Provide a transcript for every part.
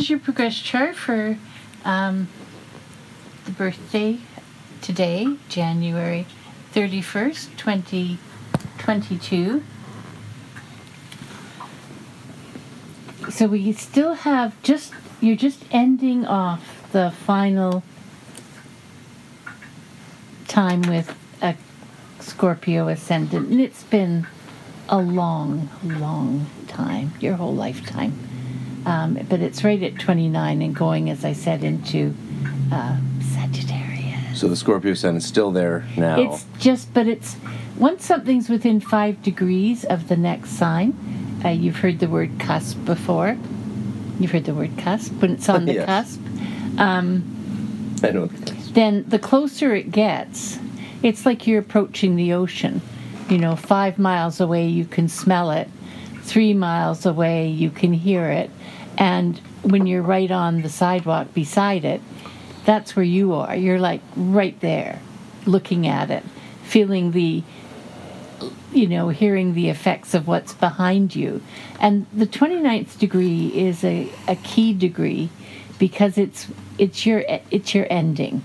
is your progress chart for um, the birthday today, January 31st, 2022. So we still have just, you're just ending off the final time with a Scorpio ascendant, and it's been a long, long time, your whole lifetime. Um, but it's right at 29 and going, as I said, into uh, Sagittarius. So the Scorpio Sun is still there now. It's just, but it's once something's within five degrees of the next sign. Uh, you've heard the word cusp before. You've heard the word cusp when it's on the Yes. cusp. I know. the cusp. Then the closer it gets, it's like you're approaching the ocean. You know, five miles away you can smell it, three miles away you can hear it, and when you're right on the sidewalk beside it, that's where you are. You're like right there, looking at it, feeling the you know, hearing the effects of what's behind you. And the 29th degree is a, a key degree because it's it's your it's your ending.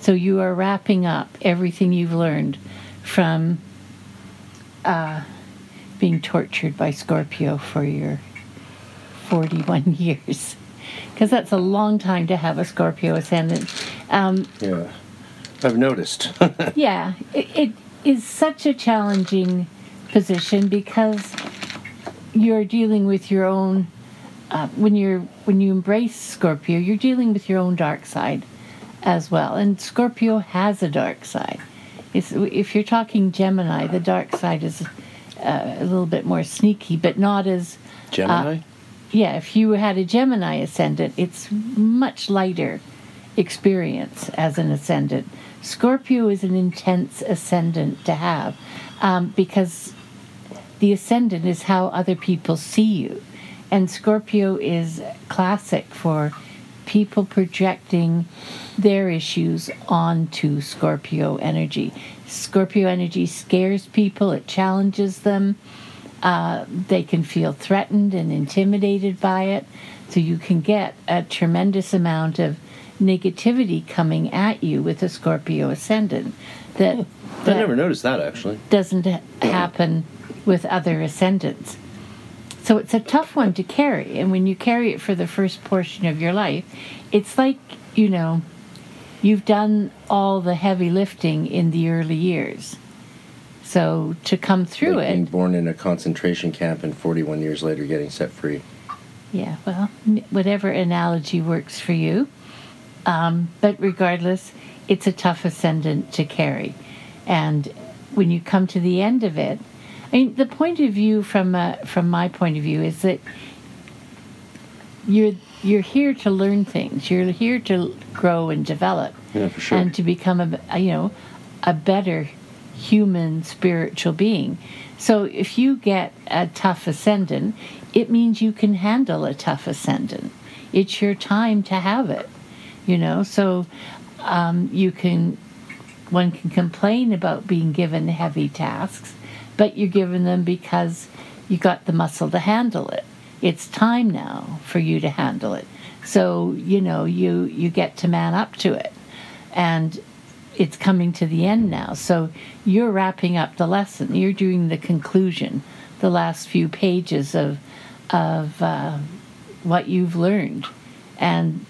So you are wrapping up everything you've learned from uh, being tortured by Scorpio for your 41 years. Because that's a long time to have a Scorpio ascendant. Um, Yeah. I've noticed. yeah, it, it is such a challenging position because you're dealing with your own. Uh, when you're when you embrace Scorpio, you're dealing with your own dark side as well, and Scorpio has a dark side. It's, if you're talking Gemini, the dark side is uh, a little bit more sneaky, but not as Gemini? yeah, if you had a Gemini ascendant, it's much lighter experience as an ascendant. Scorpio is an intense ascendant to have um, because the ascendant is how other people see you. And Scorpio is classic for people projecting their issues onto Scorpio energy. Scorpio energy scares people, it challenges them. Uh, they can feel threatened and intimidated by it. So you can get a tremendous amount of negativity coming at you with a Scorpio ascendant that, I that never noticed that actually. doesn't ha- happen with other ascendants. So it's a tough one to carry. And when you carry it for the first portion of your life, it's like, you know, you've done all the heavy lifting in the early years. So to come through Like it, being born in a concentration camp and 41 years later getting set free. Yeah, well, whatever analogy works for you. Um, but regardless, it's a tough ascendant to carry. And when you come to the end of it, I mean, the point of view from uh, from my point of view is that you're you're here to learn things. You're here to grow and develop, Yeah, for sure. and to become a you know a better human spiritual being. So if you get a tough ascendant, it means you can handle a tough ascendant. It's your time to have it, you know. So um, you can one can complain about being given heavy tasks, but you're given them because you got the muscle to handle it. It's time now for you to handle it. So, you know, you you get to man up to it. And it's coming to the end now. So you're wrapping up the lesson. You're doing the conclusion, the last few pages of of uh, what you've learned, and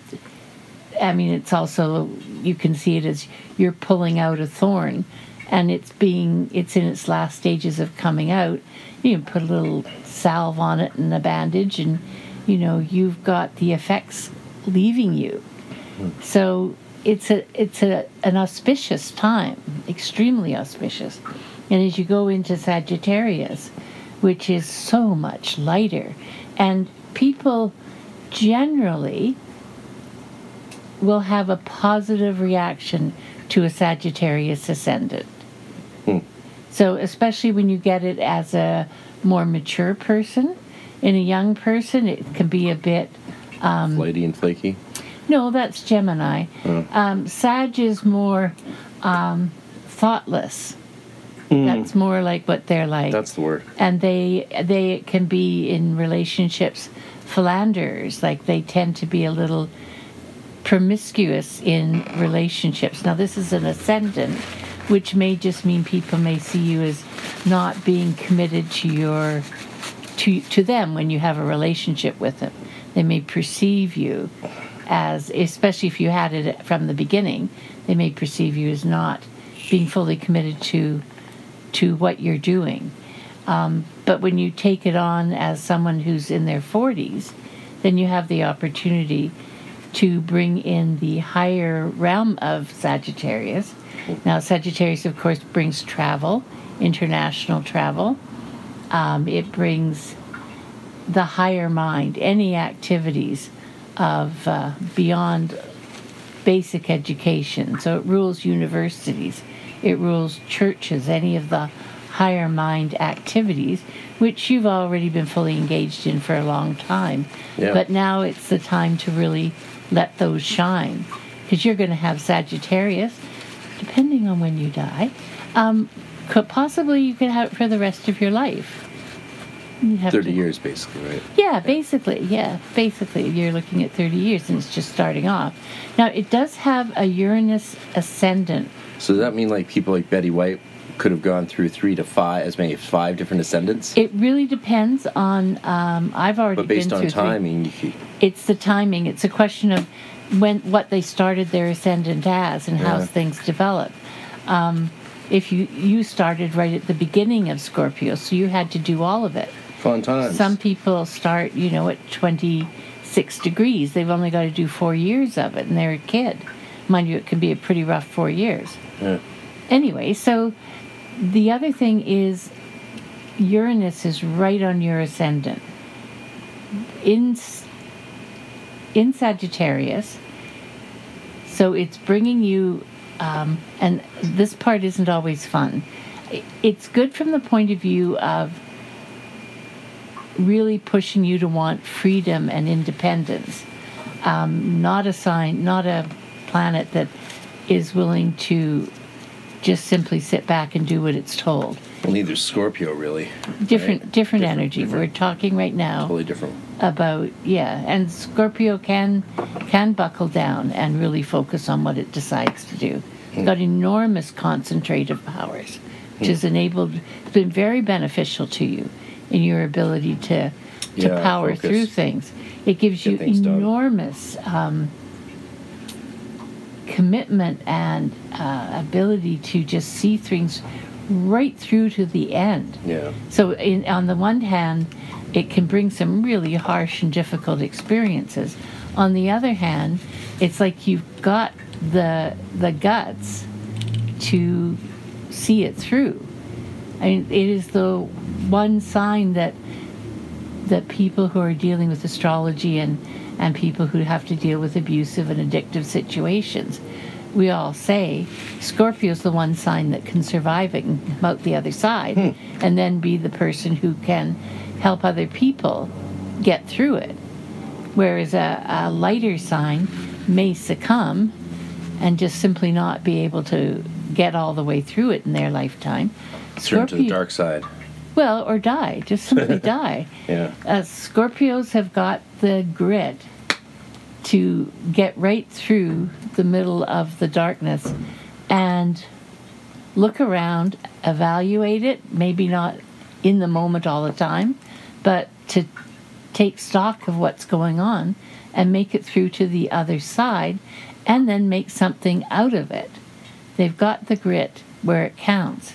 I mean it's also you can see it as you're pulling out a thorn, and it's being it's in its last stages of coming out. You can put a little salve on it and a bandage, and you know you've got the effects leaving you. So it's a it's a an auspicious time, extremely auspicious. And as you go into Sagittarius, which is so much lighter, and people generally will have a positive reaction to a Sagittarius ascendant. Hmm. So especially when you get it as a more mature person, in a young person, it can be a bit Flighty and flaky. no, that's Gemini. Um, Sag is more um, thoughtless. That's more like what they're like. That's the word. and they they can be in relationships philanderers, like they tend to be a little promiscuous in relationships. Now, this is an ascendant, which may just mean people may see you as not being committed to your to to them when you have a relationship with them. They may perceive you as, especially if you had it from the beginning, they may perceive you as not being fully committed to to what you're doing. Um, but when you take it on as someone who's in their 40s, then you have the opportunity to bring in the higher realm of Sagittarius. Now, Sagittarius, of course, brings travel, international travel. Um, it brings the higher mind, any activities of uh, beyond basic education. So it rules universities, it rules churches, any of the higher mind activities, which you've already been fully engaged in for a long time. Yeah. But now it's the time to really let those shine because you're going to have Sagittarius, depending on when you die. Um, could possibly you could have it for the rest of your life. You have 30 to- years, basically, right? yeah, basically, yeah, basically, you're looking at 30 years and it's just starting off. Now, it does have a Uranus ascendant. So does that mean like people like Betty White could have gone through three to five, as many as five different ascendants? It really depends on. Um, I've already but based on three- timing, you could, it's the timing. It's a question of when what they started their ascendant as and how things develop. Um, if you you started right at the beginning of Scorpio, so you had to do all of it. fun times. Some people start, you know, at 26 degrees. They've only got to do four years of it, and they're a kid. Mind you, it can be a pretty rough four years. Yeah. Anyway, so the other thing is Uranus is right on your ascendant. In, in Sagittarius, so it's bringing you, um, and this part isn't always fun. It's good from the point of view of really pushing you to want freedom and independence. Um, not a sign, not a planet that is willing to just simply sit back and do what it's told. Well, neither Scorpio, really. Different, right? different, energy. different- We're talking right now Totally different. About yeah, and Scorpio can can buckle down and really focus on what it decides to do. It's got enormous concentrative powers, which has enabled it's been very beneficial to you in your ability to to Yeah, power focus. through things. It gives Get you enormous um, commitment and uh, ability to just see things right through to the end. Yeah. So, in, on the one hand, it can bring some really harsh and difficult experiences. On the other hand, it's like you've got the the guts to see it through. I mean, it is the one sign that that people who are dealing with astrology and and people who have to deal with abusive and addictive situations, we all say Scorpio's the one sign that can survive it and come out the other side, hmm. and then be the person who can help other people get through it. Whereas a, a lighter sign may succumb and just simply not be able to get all the way through it in their lifetime. Turn to the Scorpio- dark side. well, or die, just simply die. Yeah. Uh, Scorpios have got the grit to get right through the middle of the darkness and look around, evaluate it, maybe not in the moment all the time, but to take stock of what's going on and make it through to the other side and then make something out of it. They've got the grit where it counts.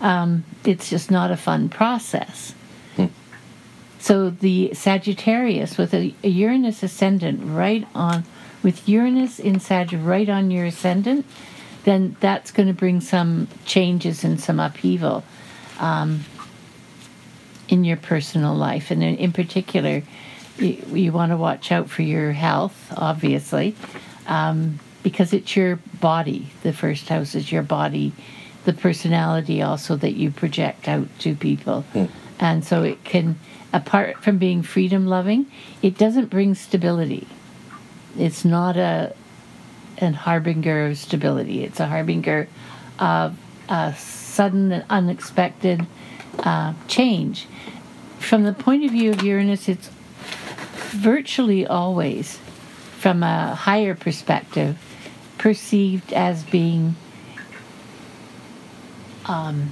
Um, it's just not a fun process. So the Sagittarius with a, a Uranus ascendant right on, with Uranus in Sag right on your ascendant, then that's going to bring some changes and some upheaval um, in your personal life. And in, in particular, you, you want to watch out for your health, obviously, um, because it's your body. The first house is your body, the personality also that you project out to people. And so it can, apart from being freedom loving, it doesn't bring stability. It's not a an harbinger of stability. It's a harbinger of a sudden and unexpected uh, change. From the point of view of Uranus, it's virtually always, from a higher perspective, perceived as being um,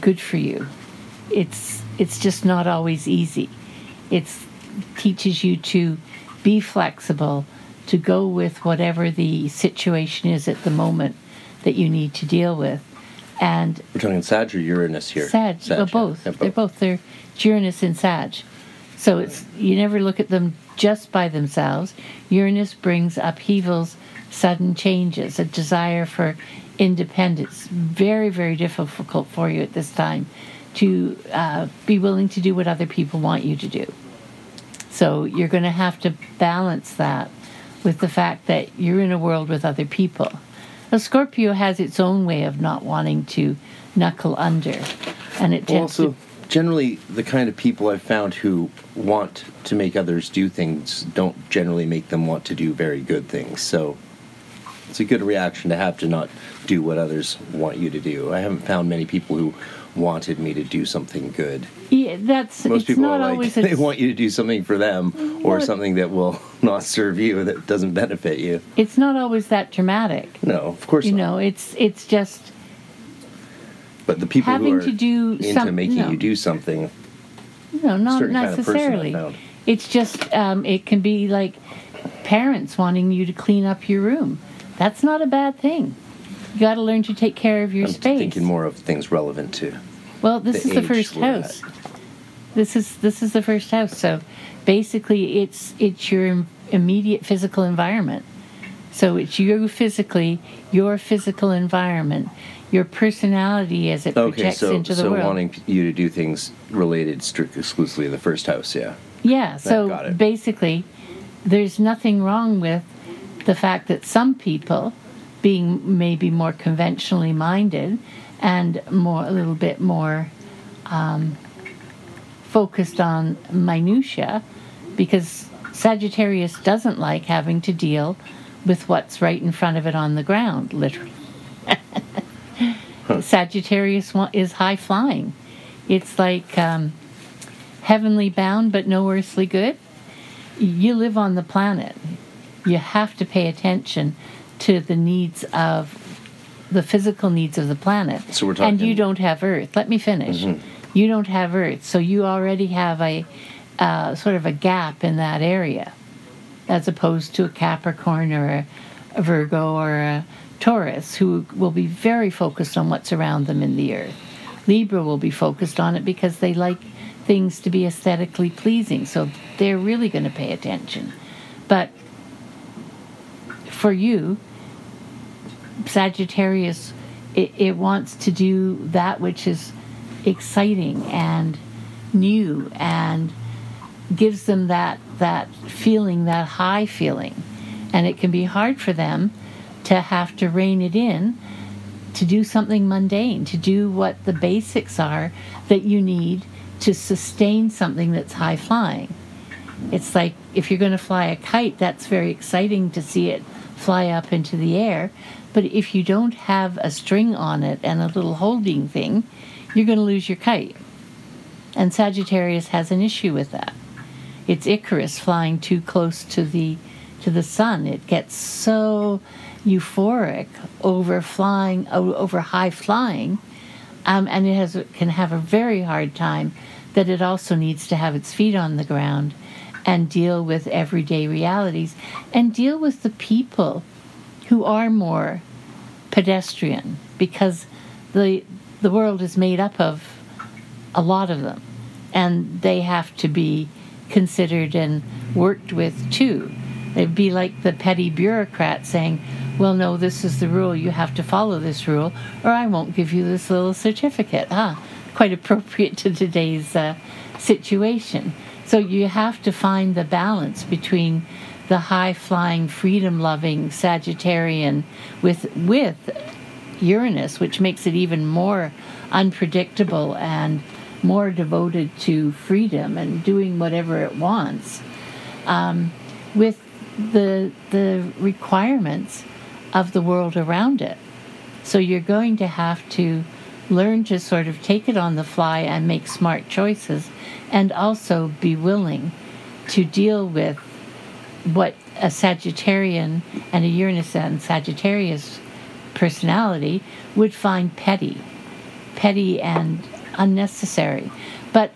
good for you. It's it's just not always easy. It teaches you to be flexible, to go with whatever the situation is at the moment that you need to deal with. And We're talking Sag or Uranus here? Sag, well, yeah. both. They're both. They're Uranus and Sag. So it's you never look at them just by themselves. Uranus brings upheavals, sudden changes, a desire for independence. Very, very difficult for you at this time to uh, be willing to do what other people want you to do. So you're going to have to balance that with the fact that you're in a world with other people. A Scorpio has its own way of not wanting to knuckle under, and it tends also, to generally, the kind of people I've found who want to make others do things don't generally make them want to do very good things. So it's a good reaction to have to not do what others want you to do. I haven't found many people who wanted me to do something good. Yeah, that's Most it's people not are like always. they want you to do something for them or something that will not serve you that doesn't benefit you. it's not always that dramatic. No, of course not. You not. know, it's it's just But the people who having are to do into some- making no. you do something, no, not certain kind of necessarily. it's just um, it can be like parents wanting you to clean up your room. That's not a bad thing. You got to learn to take care of your I'm space. thinking more of things relevant to. Well, this the is the first house. This is this is the first house. So basically, it's it's your immediate physical environment. So it's you physically, your physical environment, your personality as it Okay, projects so into the so world. wanting you to do things related strictly exclusively in the first house, yeah. Yeah, so basically, there's nothing wrong with the fact that some people, being maybe more conventionally minded and more a little bit more um, focused on minutia, because Sagittarius doesn't like having to deal with what's right in front of it on the ground, literally. Sagittarius is high flying. It's like um, heavenly bound but no earthly good. You live on the planet. You have to pay attention to the needs of the physical needs of the planet. So we're and talking- Mm-hmm. you don't have Earth. Let me finish. You don't have Earth, so you already have a uh, sort of a gap in that area, as opposed to a Capricorn or a, Virgo or a Taurus, who will be very focused on what's around them in the Earth. Libra will be focused on it because they like things to be aesthetically pleasing, so they're really going to pay attention. But for you, Sagittarius, it, it wants to do that which is exciting and new and gives them that that feeling, that high feeling. And it can be hard for them to have to rein it in to do something mundane, to do what the basics are that you need to sustain something that's high flying. It's like if you're going to fly a kite, that's very exciting to see it fly up into the air. But if you don't have a string on it and a little holding thing, you're going to lose your kite. And Sagittarius has an issue with that. It's Icarus flying too close to the to the sun. It gets so euphoric over flying over high flying, um, and it has can have a very hard time that it also needs to have its feet on the ground and deal with everyday realities and deal with the people who are more pedestrian because the the world is made up of a lot of them and they have to be considered and worked with too. It'd be like the petty bureaucrat saying well no this is the rule. You have to follow this rule or i won't give you this little certificate. Ah quite appropriate to today's uh, situation. So you have to find the balance between the high flying freedom loving sagittarian with with Uranus, which makes it even more unpredictable and more devoted to freedom and doing whatever it wants, um, with the the requirements of the world around it. So you're going to have to learn to sort of take it on the fly and make smart choices, and also be willing to deal with what a Sagittarian and a Uranus and Sagittarius personality would find petty, petty and unnecessary. But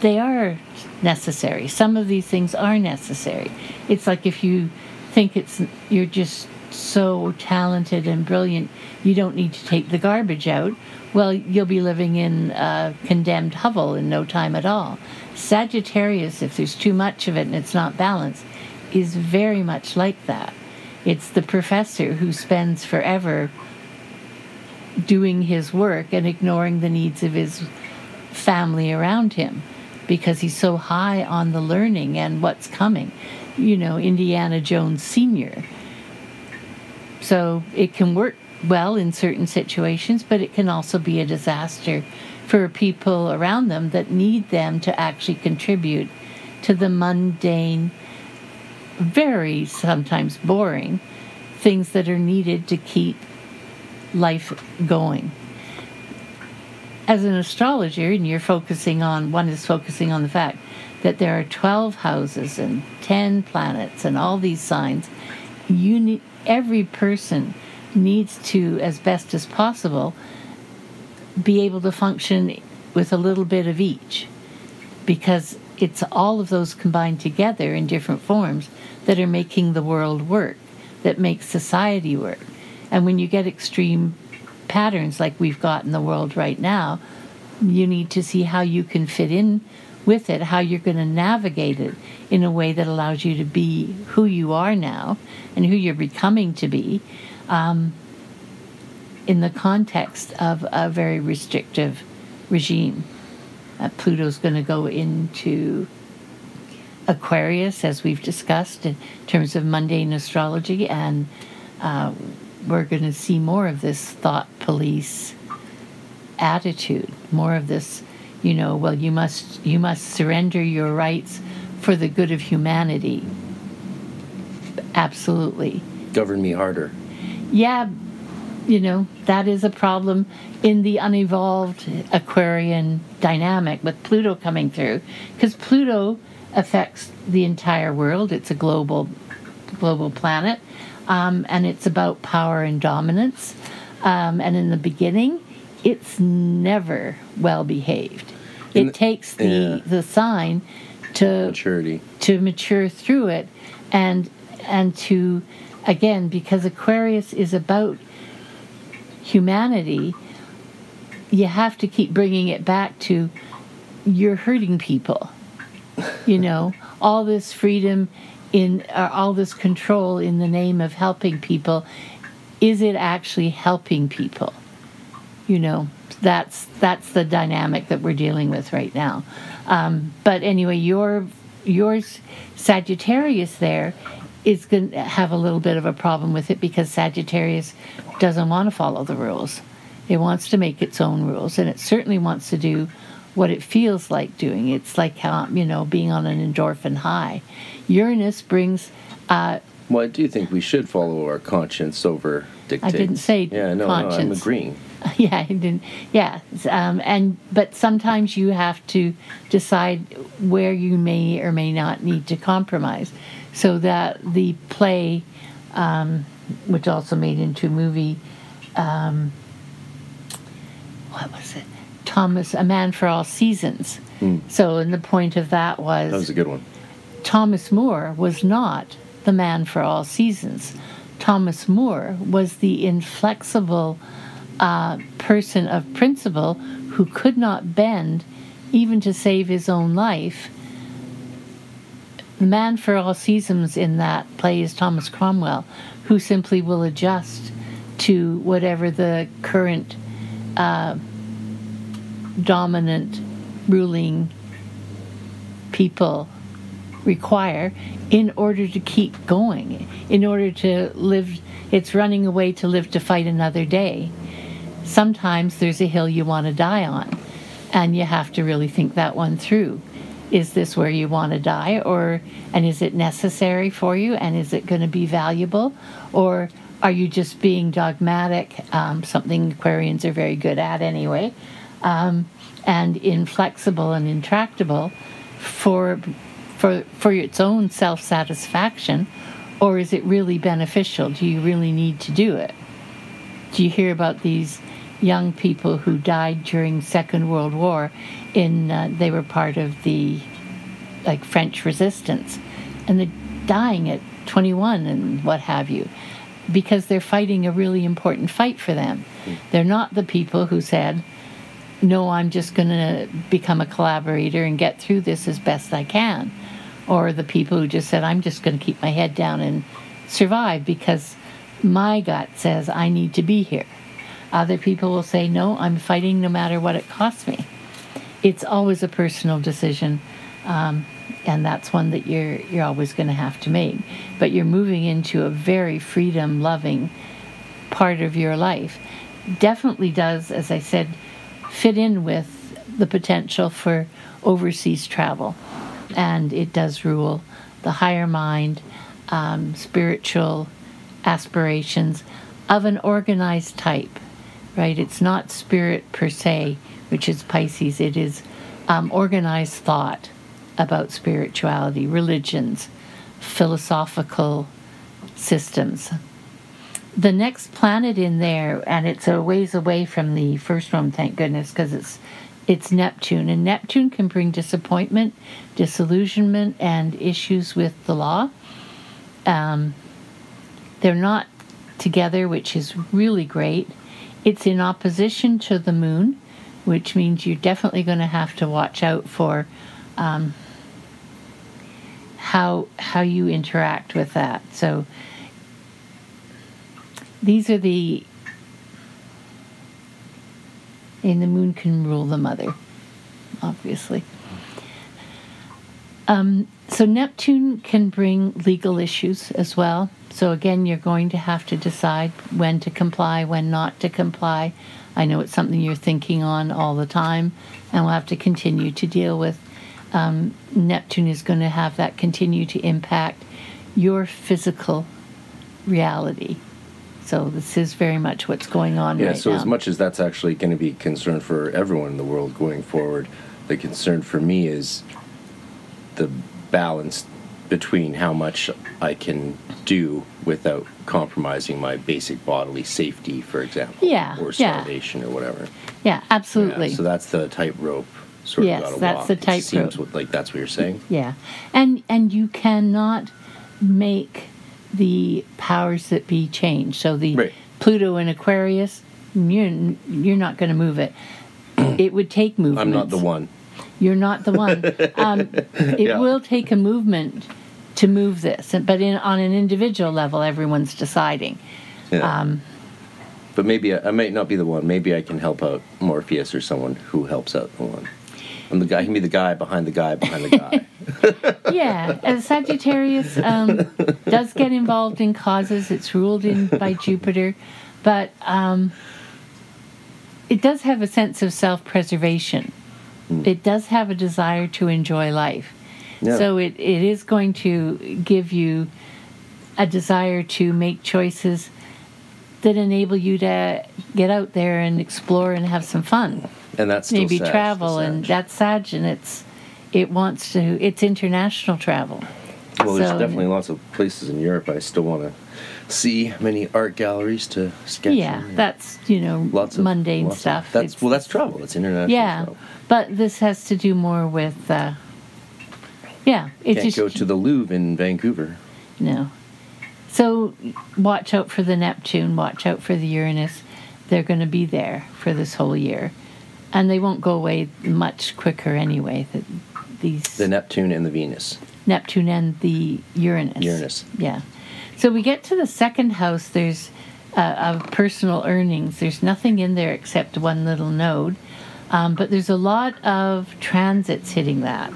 they are necessary. Some of these things are necessary. It's like if you think it's you're just so talented and brilliant, you don't need to take the garbage out. Well, you'll be living in a condemned hovel in no time at all. Sagittarius, if there's too much of it and it's not balanced, is very much like that. It's the professor who spends forever doing his work and ignoring the needs of his family around him because he's so high on the learning and what's coming. You know, Indiana Jones Sr. So it can work well in certain situations, but it can also be a disaster for people around them that need them to actually contribute to the mundane, very sometimes boring things that are needed to keep life going. As an astrologer, and you're focusing on, one is focusing on the fact that there are 12 houses and 10 planets and all these signs, you need, every person needs to, as best as possible, be able to function with a little bit of each because it's all of those combined together in different forms that are making the world work, that makes society work. And when you get extreme patterns like we've got in the world right now, you need to see how you can fit in with it, how you're going to navigate it in a way that allows you to be who you are now and who you're becoming to be um, in the context of a very restrictive regime. Uh, Pluto's going to go into Aquarius, as we've discussed, in terms of mundane astrology, and uh, we're going to see more of this thought police attitude, more of this, you know, well, you must you must surrender your rights for the good of humanity. Absolutely. Govern me harder. Yeah, you know, that is a problem in the unevolved Aquarian dynamic with Pluto coming through because Pluto affects the entire world. It's a global global planet um, and it's about power and dominance. Um, and in the beginning, it's never well behaved. It the, takes the yeah. the sign to maturity to mature through it, and and to again because Aquarius is about humanity. You have to keep bringing it back to you're hurting people. You know, all this freedom in uh, all this control in the name of helping people is it actually helping people you know that's that's the dynamic that we're dealing with right now um, but anyway your yours sagittarius there is going to have a little bit of a problem with it because sagittarius doesn't want to follow the rules it wants to make its own rules and it certainly wants to do what it feels like doing. It's like how, you know, being on an endorphin high. Uranus brings. Uh, well, I do think we should follow our conscience over dictates. I didn't say yeah, no, conscience. no, I'm agreeing. Yeah, I didn't. Yeah, um, and but sometimes you have to decide where you may or may not need to compromise, so that the play, um, which also made into a movie, um, what was it? Thomas, A Man for All Seasons. Mm. So, and the point of that was that was a good one. Thomas More was not the man for all seasons. Thomas More was the inflexible uh, person of principle who could not bend even to save his own life. The man for all seasons in that play is Thomas Cromwell, who simply will adjust to whatever the current uh, dominant ruling people require in order to keep going, in order to live. It's running away to live to fight another day. Sometimes there's a hill you want to die on, and you have to really think that one through. Is this where you want to die, or and is it necessary for you, and is it going to be valuable, or are you just being dogmatic? Um, something Aquarians are very good at anyway, um, and inflexible and intractable for for for its own self satisfaction, or is it really beneficial? Do you really need to do it? Do you hear about these young people who died during Second World War? In uh, they were part of the like French resistance, and they're dying at 21 and what have you, because they're fighting a really important fight for them. They're not the people who said, "No, I'm just going to become a collaborator and get through this as best I can," or the people who just said, "I'm just going to keep my head down and survive because my gut says I need to be here." Other people will say, "No, I'm fighting no matter what it costs me." It's always a personal decision. Um, and that's one that you're you're always going to have to make but you're moving into a very freedom loving part of your life definitely does as i said fit in with the potential for overseas travel and it does rule. The higher mind um, spiritual aspirations of an organized type right? It's not spirit per se which is pisces. It is um, organized thought about spirituality, religions, philosophical systems. The next planet in there, and it's a ways away from the first one, thank goodness, because it's it's Neptune, and Neptune can bring disappointment, disillusionment, and issues with the law. Um, they're not together, which is really great. It's in opposition to the moon, which means you're definitely going to have to watch out for um, how how you interact with that. So these are the and the moon can rule the mother, obviously. Um, so Neptune can bring legal issues as well. So again, you're going to have to decide when to comply, when not to comply. I know it's something you're thinking on all the time, and we'll have to continue to deal with um, Neptune is going to have that continue to impact your physical reality. So this is very much what's going on yeah, right so now. as much as that's actually going to be concern for everyone in the world going forward, the concern for me is the balance between how much I can do without compromising my basic bodily safety, for example, Yeah, or yeah. starvation or whatever. yeah, absolutely. Yeah, so that's the tightrope sort Yes, of got to that's walk. the It tightrope. seems like that's what you're saying. Yeah, and and you cannot make the powers that be change. So the Right. Pluto in Aquarius, you're you're not going to move it. It would take movement. I'm not the one. You're not the one. Um, it Yeah. will take a movement to move this, but in on an individual level, everyone's deciding. Yeah. Um, but maybe I, I might not be the one. Maybe I can help out Morpheus or someone who helps out the one. I'm the guy. He can be the guy behind the guy behind the guy. Yeah, as Sagittarius um, does get involved in causes, it's ruled in by Jupiter, but um, it does have a sense of self preservation. It does have a desire to enjoy life. Yeah. So it, it is going to give you a desire to make choices that enable you to get out there and explore and have some fun and that's maybe travel and that's Sag and it's it wants to it's international travel. Well, there's so- definitely lots of places in Europe I still want to see. Many art galleries to sketch. Yeah, in. that's you know lots of mundane lots of- stuff. that's It's- well, that's travel. It's international. yeah, travel. but this has to do more with uh, yeah. It's Can't just go to the Louvre in Vancouver. no. So watch out for the Neptune. Watch out for the Uranus. They're going to be there for this whole year, and they won't go away much quicker anyway. The, these The Neptune and the Venus. Neptune and the Uranus. Uranus. Yeah. So we get to the second house. There's uh, of personal earnings. There's nothing in there except one little node, um, but there's a lot of transits hitting that,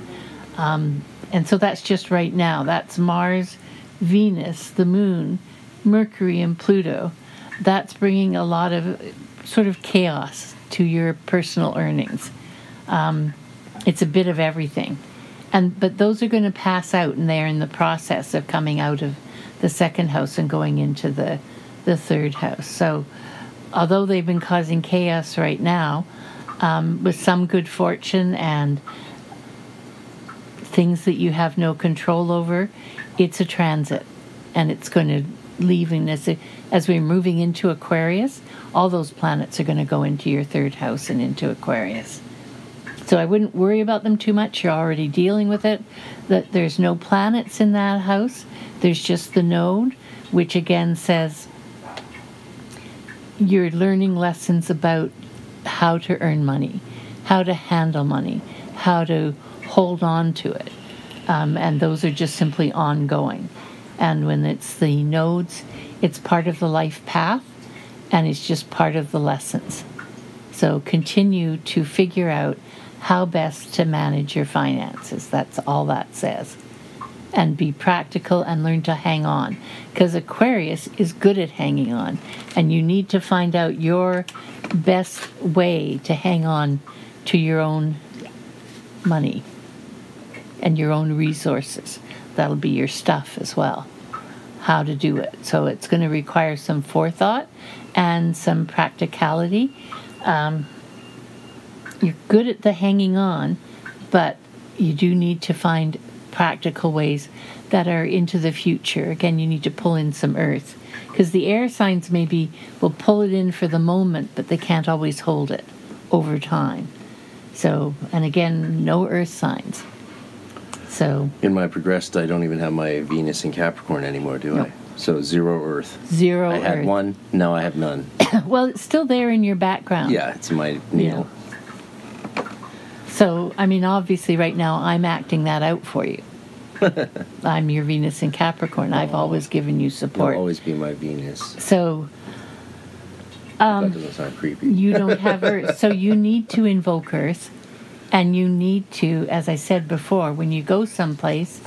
um, and so that's just right now. That's Mars, Venus, the Moon, Mercury, and Pluto. That's bringing a lot of sort of chaos to your personal earnings it's a bit of everything and but those are going to pass out and they're in the process of coming out of the second house and going into the the third house. So, although they've been causing chaos right now, um, with some good fortune and things that you have no control over, it's a transit, and it's going to leaving as as we're moving into Aquarius. All those planets are going to go into your third house and into Aquarius. So I wouldn't worry about them too much. You're already dealing with it. That there's no planets in that house. There's just the node, which again says you're learning lessons about how to earn money, how to handle money, how to hold on to it. Um, and those are just simply ongoing. And when it's the nodes, it's part of the life path and it's just part of the lessons. So continue to figure out how best to manage your finances. That's all that says. And be practical and learn to hang on. Because Aquarius is good at hanging on. And you need to find out your best way to hang on to your own money and your own resources. That'll be your stuff as well. How to do it. So it's going to require some forethought and some practicality. Um, you're good at the hanging on, but you do need to find practical ways that are into the future. Again, you need to pull in some earth because the air signs maybe will pull it in for the moment, but they can't always hold it over time. So, and again, no earth signs. So, In my progressed, I don't even have my Venus in Capricorn anymore, do No. I? So zero Earth. zero I had earth. one. Now I have none. Well, it's still there in your background. Yeah, it's my needle. So, I mean, obviously, right now I'm acting that out for you. I'm your Venus in Capricorn. I've always given you support. always be my Venus. So, that doesn't sound creepy. Um, you don't have Earth. So, you need to invoke Earth. And you need to, as I said before, when you go someplace,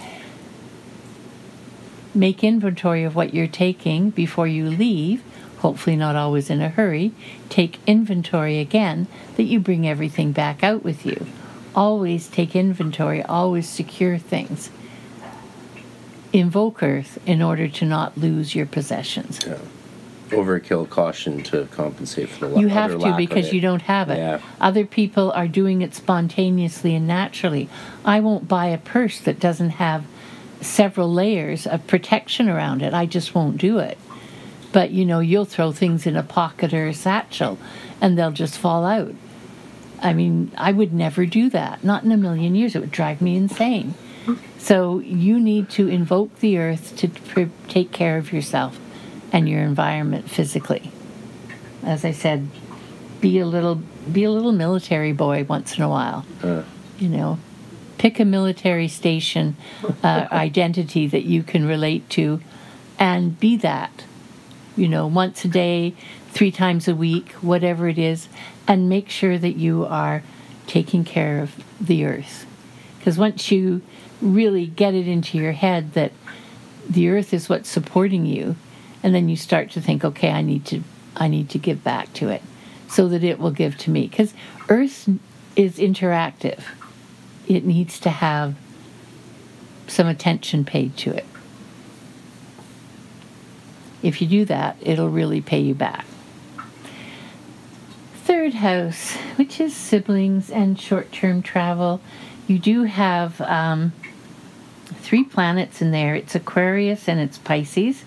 make inventory of what you're taking before you leave. Hopefully, not always in a hurry. Take inventory again that you bring everything back out with you. Always take inventory, always secure things. Invoke Earth in order to not lose your possessions. Yeah. Overkill caution to compensate for the la- You have to because you don't have it. Yeah. Other people are doing it spontaneously and naturally. I won't buy a purse that doesn't have several layers of protection around it. I just won't do it. But you know, you'll throw things in a pocket or a satchel and they'll just fall out. I mean, I would never do that. Not in a million years. It would drive me insane. So you need to invoke the earth to pr- take care of yourself and your environment physically. As I said, be a little be a little military boy once in a while. Uh, You know, pick a military station uh, identity that you can relate to, and be that. You know, once a day, three times a week, whatever it is, and make sure that you are taking care of the earth. Because once you really get it into your head that the earth is what's supporting you, and then you start to think, okay, I need to, I need to give back to it, so that it will give to me. Because earth is interactive; it needs to have some attention paid to it. If you do that, it'll really pay you back. Third house, which is siblings and short term travel, you do have um, three planets in there it's Aquarius and it's Pisces.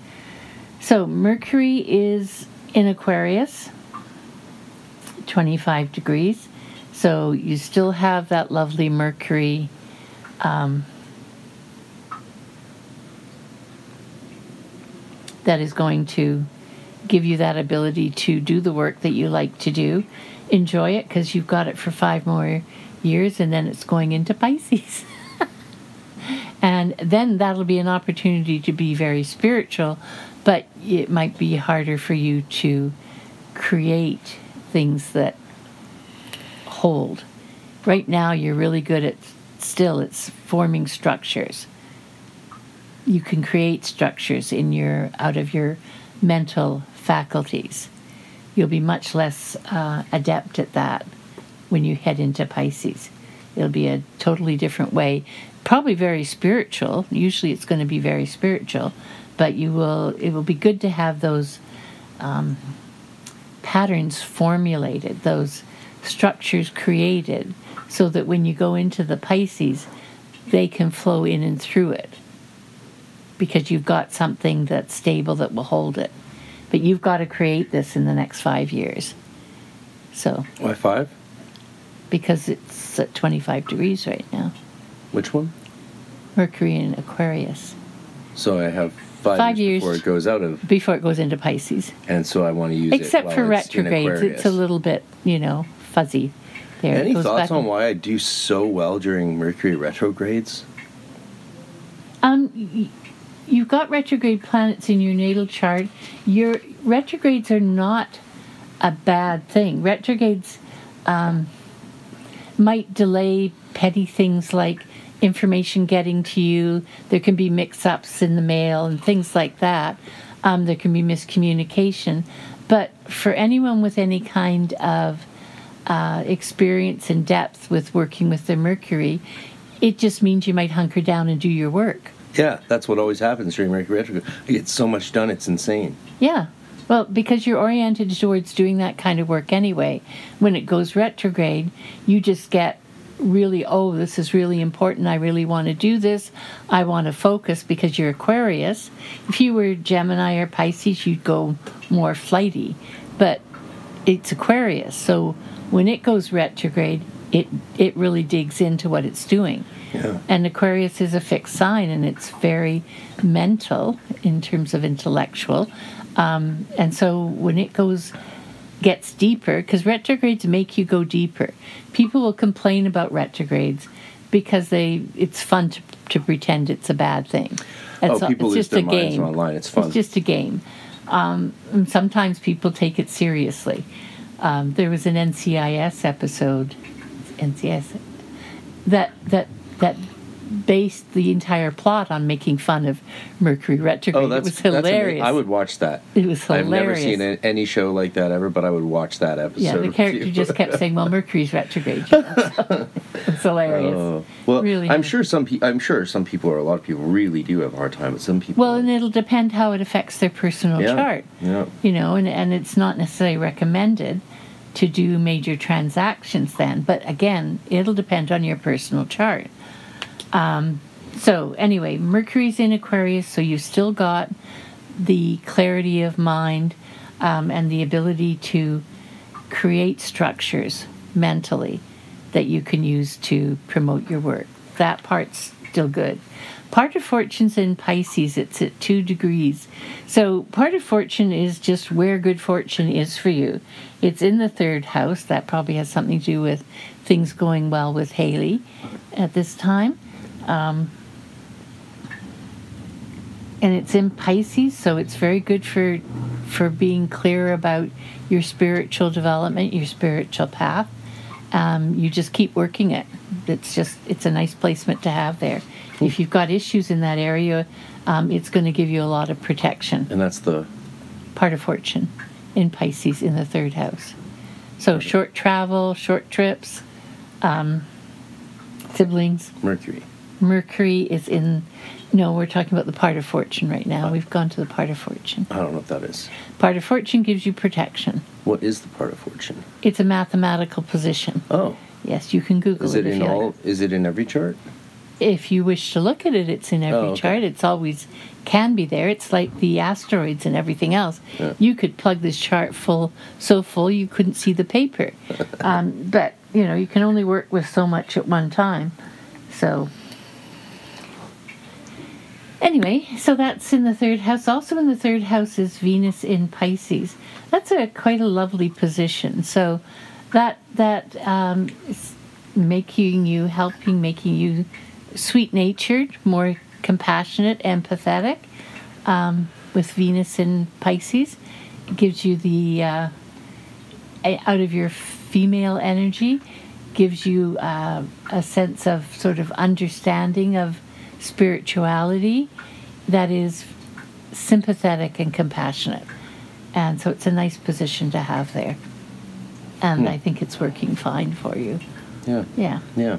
So Mercury is in Aquarius, 25 degrees. So you still have that lovely Mercury. Um, that is going to give you that ability to do the work that you like to do. Enjoy it because you've got it for five more years and then it's going into Pisces. and then that'll be an opportunity to be very spiritual, but it might be harder for you to create things that hold. Right now, you're really good at still, it's forming structures you can create structures in your out of your mental faculties. You'll be much less uh, adept at that when you head into Pisces. It'll be a totally different way, probably very spiritual. Usually, it's going to be very spiritual, but you will. It will be good to have those um, patterns formulated, those structures created, so that when you go into the Pisces, they can flow in and through it because you've got something that's stable that will hold it. But you've got to create this in the next five years. So, Why five? because it's at 25 degrees right now, Which one? Mercury in Aquarius, So I have five, Five years, years. before it goes out of, before it goes into Pisces. and so I want to use it. Except for retrogrades, it's a little bit, you know, fuzzy there. Any thoughts on why I do so well during Mercury retrogrades? Um, you've got retrograde planets in your natal chart. Your retrogrades are not a bad thing. Retrogrades um, might delay petty things like information getting to you. There can be mix-ups in the mail and things like that. Um, there can be miscommunication. But for anyone with any kind of uh, experience and depth with working with the Mercury, it just means you might hunker down and do your work. Yeah, that's what always happens during Mercury retrograde. I get so much done, it's insane. Yeah. Well, because you're oriented towards doing that kind of work anyway. When it goes retrograde, you just get really, oh, this is really important. I really want to do this. I want to focus because you're Aquarius. If you were Gemini or Pisces, you'd go more flighty. But it's Aquarius. So when it goes retrograde, it, it really digs into what it's doing. Yeah. And Aquarius is a fixed sign and it's very mental in terms of intellectual. Um, and so when it goes, gets deeper, because retrogrades make you go deeper. People will complain about retrogrades because they it's fun to, to pretend it's a bad thing. It's, Oh, people it's lose just their a minds game. online. It's fun. It's just a game. Um, sometimes people take it seriously. Um, there was an NCIS episode, NCIS, that that that based the entire plot on making fun of Mercury retrograde. Oh, that's it was that's hilarious. I would watch that. It was hilarious. I've never seen any show like that ever, but I would watch that episode. yeah, the character just kept saying, "Well, Mercury's retrograde." You know, it's hilarious. Oh. well, Really I'm sure some people. I'm sure some people or a lot of people really do have a hard time. But some people. Well, and it'll depend how it affects their personal yeah, chart. Yeah. you know, and, and it's not necessarily recommended to do major transactions then. But again, it'll depend on your personal chart. Um, so, anyway, Mercury's in Aquarius, so you've still got the clarity of mind um, and the ability to create structures mentally that you can use to promote your work. That part's still good. Part of fortune's in Pisces, it's at two degrees. So part of fortune is just where good fortune is for you. It's in the third house. That probably has something to do with things going well with Haley at this time. Um, and it's in Pisces, so it's very good for for being clear about your spiritual development, your spiritual path. Um, you just keep working it. It's just it's a nice placement to have there. If you've got issues in that area, um, it's going to give you a lot of protection. And that's the Part of fortune in Pisces in the third house. So short travel, short trips, um, siblings. Mercury. Mercury is in. No, we're talking about the part of fortune right now. We've gone to the part of fortune. I don't know what that is. Part of fortune gives you protection. What is the part of fortune? It's a mathematical position. Oh, Yes, you can Google is it, it if in you all? like. Is it in every chart? If you wish to look at it, it's in every Oh, okay. chart. It's always can be there. It's like the asteroids and everything else. Yeah. You could plug this chart full, so full you couldn't see the paper. um, but you know, you can only work with so much at one time. So anyway, so that's in the third house. Also in the third house is Venus in Pisces. That's a quite a lovely position. So that that um, is making you helping making you sweet natured, more compassionate, empathetic. Um, with Venus in Pisces, it gives you the uh, out of your female energy, gives you uh, a sense of sort of understanding of spirituality that is sympathetic and compassionate. And so it's a nice position to have there. And Hmm. I think it's working fine for you. Yeah. Yeah. Yeah.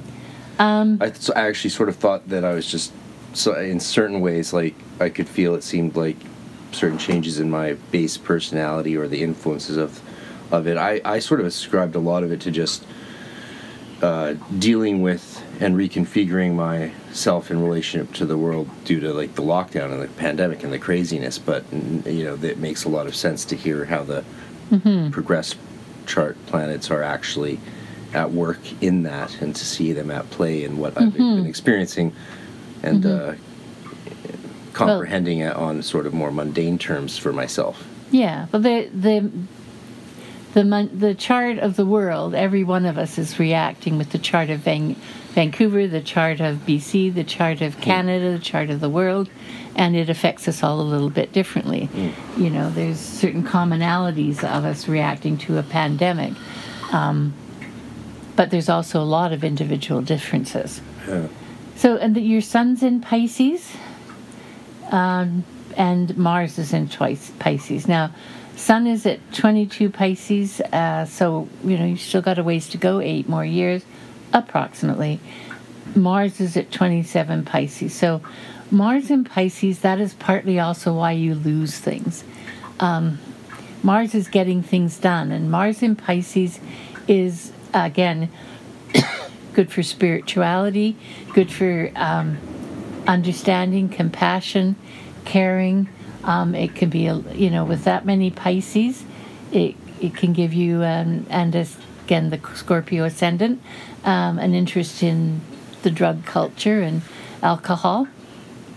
Um, I, so I actually sort of thought that I was just so in certain ways like I could feel it seemed like certain changes in my base personality or the influences of of it. I, I sort of ascribed a lot of it to just uh, dealing with and reconfiguring myself in relationship to the world due to like the lockdown and the pandemic and the craziness. But you know, it makes a lot of sense to hear how the mm-hmm. progress chart planets are actually at work in that and to see them at play in what mm-hmm. I've been experiencing and mm-hmm. uh, comprehending well, it on sort of more mundane terms for myself. Yeah, but the the the the chart of the world, every one of us is reacting with the chart of Van, Vancouver, the chart of BC, the chart of Canada, the chart of the world, and it affects us all a little bit differently. Mm. You know, there's certain commonalities of us reacting to a pandemic, um, but there's also a lot of individual differences. Yeah. So, and the, your sun's in Pisces, um, and Mars is in twice Pisces. Now, Sun is at 22 Pisces, uh, so you know you still got a ways to go, eight more years, approximately. Mars is at 27 Pisces, so Mars in Pisces. That is partly also why you lose things. Um, Mars is getting things done, and Mars in Pisces is again good for spirituality, good for um, understanding, compassion, caring um, it can be, you know, with that many Pisces, it, it can give you, um, and again, the Scorpio ascendant, um, an interest in the drug culture and alcohol.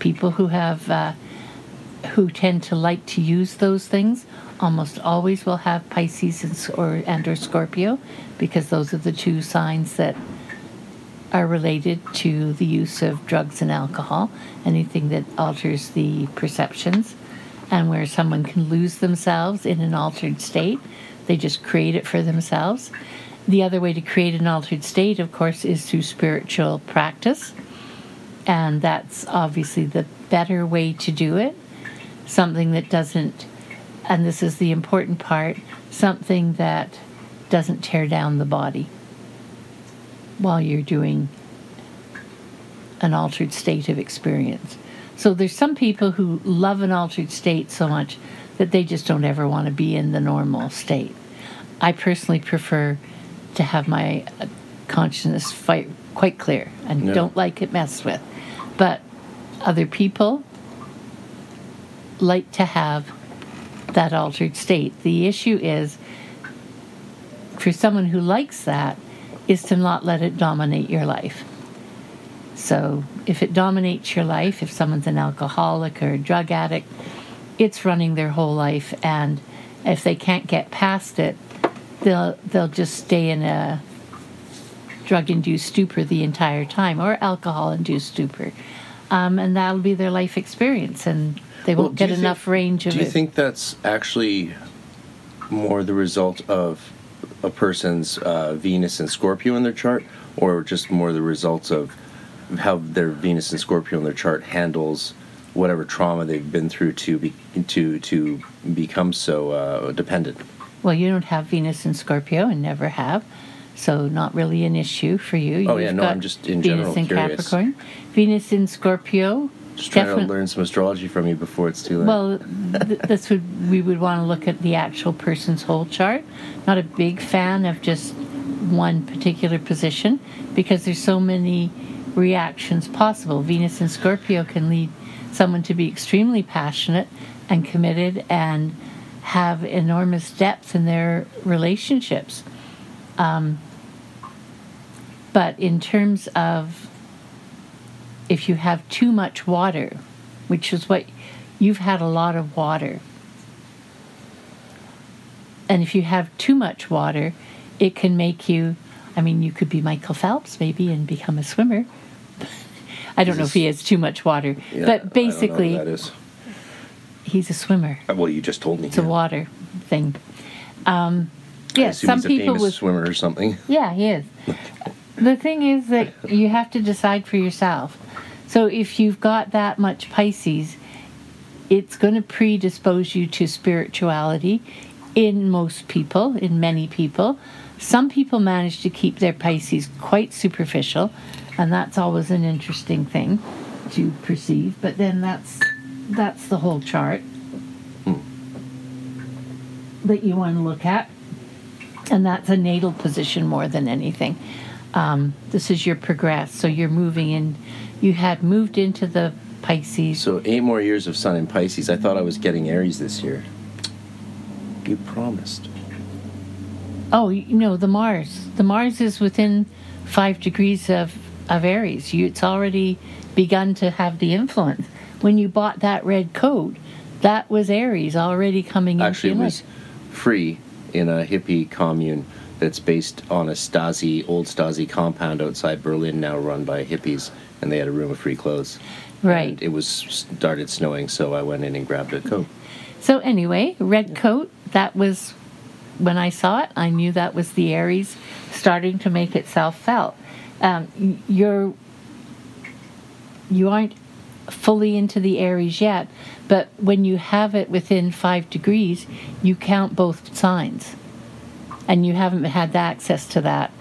People who have, uh, who tend to like to use those things almost always will have Pisces and, or, and or Scorpio because those are the two signs that are related to the use of drugs and alcohol, anything that alters the perceptions and where someone can lose themselves in an altered state. They just create it for themselves. The other way to create an altered state, of course, is through spiritual practice. And that's obviously the better way to do it. Something that doesn't, and this is the important part, something that doesn't tear down the body while you're doing an altered state of experience. So there's some people who love an altered state so much that they just don't ever want to be in the normal state. I personally prefer to have my consciousness fight quite clear and don't like it messed with. But other people like to have that altered state. The issue is for someone who likes that is to not let it dominate your life. So if it dominates your life, if someone's an alcoholic or a drug addict, it's running their whole life and if they can't get past it, they'll they'll just stay in a drug induced stupor the entire time or alcohol induced stupor. Um, and that'll be their life experience and they won't well, get enough think, range of it. Do you it. think that's actually more the result of a person's uh, Venus and Scorpio in their chart, or just more the results of how their Venus and Scorpio in their chart handles whatever trauma they've been through to be, to to become so uh, dependent. Well, you don't have Venus and Scorpio, and never have, so not really an issue for you. Oh You've yeah, no, I'm just in Venus general in curious. Capricorn, Venus in Scorpio. Just trying to learn some astrology from you before it's too late. Well, th- that's what we would want to look at the actual person's whole chart. Not a big fan of just one particular position because there's so many reactions possible. Venus and Scorpio can lead someone to be extremely passionate and committed and have enormous depth in their relationships. Um, but in terms of if you have too much water, which is what you've had a lot of water, and if you have too much water, it can make you. I mean, you could be Michael Phelps maybe and become a swimmer. I don't know if he has too much water, yeah, but basically, that is. He's a swimmer. Uh, well, you just told me. It's yeah. a water thing. Um, yeah, some people with swimmer or something. Yeah, he is. the thing is that you have to decide for yourself. So if you've got that much Pisces, it's going to predispose you to spirituality in most people, in many people. Some people manage to keep their Pisces quite superficial, and that's always an interesting thing to perceive. But then that's that's the whole chart. that you want to look at, and that's a natal position more than anything. Um, this is your progress, so you're moving in. You had moved into the Pisces. So eight more years of Sun in Pisces. I thought I was getting Aries this year. You promised. Oh, you know the Mars. The Mars is within five degrees of of Aries. You, it's already begun to have the influence. When you bought that red coat, that was Aries already coming in. Actually, it into was free in a hippie commune that's based on a Stasi, old Stasi compound outside Berlin, now run by hippies, and they had a room of free clothes. Right. And it was started snowing, so I went in and grabbed a coat. So anyway, red coat. That was when I saw it. I knew that was the Aries starting to make itself felt. Um, you're you aren't fully into the Aries yet, but when you have it within five degrees, you count both signs, and you haven't had access to that.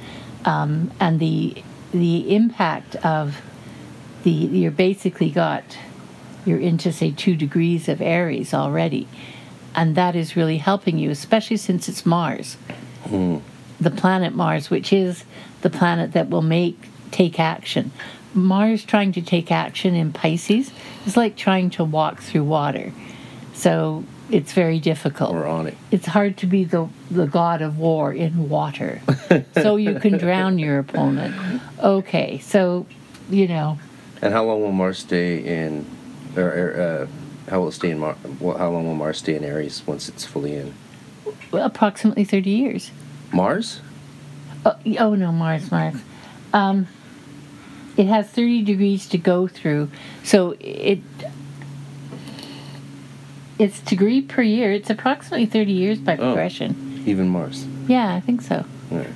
Um, and the the impact of the you're basically got you're into say two degrees of Aries already, and that is really helping you, especially since it's Mars, the planet Mars, which is the planet that will make take action. Mars trying to take action in Pisces is like trying to walk through water, so it's very difficult We're on it. it's hard to be the the god of war in water so you can drown your opponent okay so you know And how long will Mars stay in, or, uh, how will it stay in Mars? Well, how long will Mars stay in Aries once it's fully in? approximately 30 years Mars? oh, oh no mars mars um, it has 30 degrees to go through so it it's degree per year it's approximately 30 years by progression Even Mars. yeah i think so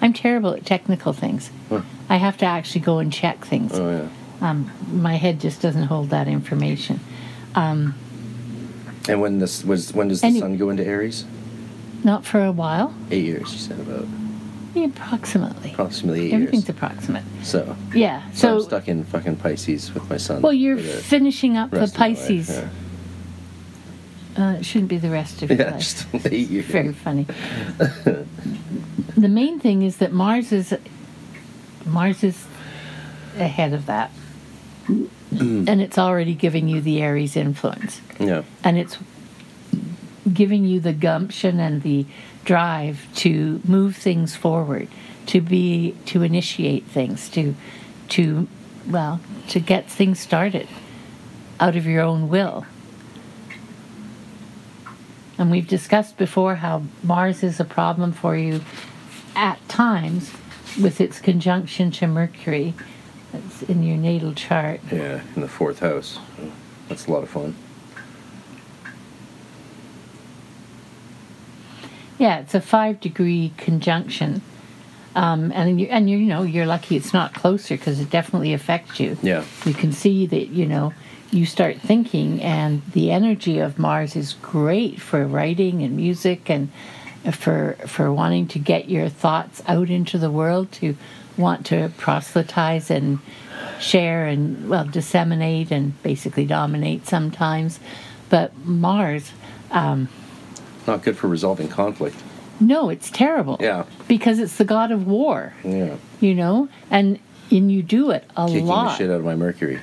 i'm terrible at technical things Huh. i have to actually go and check things Oh yeah. um, my head just doesn't hold that information. Um, And when this was when does the sun go into Aries? not for a while, Eight years, you said about yeah, approximately. approximately eight Everything's years. approximate. So, Yeah. so, I'm stuck in fucking Pisces with my son. well, you're finishing up the rest of my life, Pisces. yeah. Uh, it shouldn't be the rest of your Yeah, life. just eight years. Very funny. the main thing is that Mars is Mars is ahead of that, and it's already giving you the Aries influence. Yeah. and it's giving you the gumption and the drive to move things forward to be to initiate things to to well to get things started out of your own will and we've discussed before how mars is a problem for you at times with its conjunction to mercury that's in your natal chart Yeah, in the fourth house. That's a lot of fun. Yeah, it's a five degree conjunction, um, and you and you, you know you're lucky it's not closer because it definitely affects you. Yeah. you can see that you know you start thinking, and the energy of Mars is great for writing and music and for for wanting to get your thoughts out into the world to want to proselytize and share and well disseminate and basically dominate sometimes, but Mars. Not good for resolving conflict. No, it's terrible. Yeah. Because it's the god of war, Yeah. you know? And and you do it a Kicking lot. the shit out of my Mercury.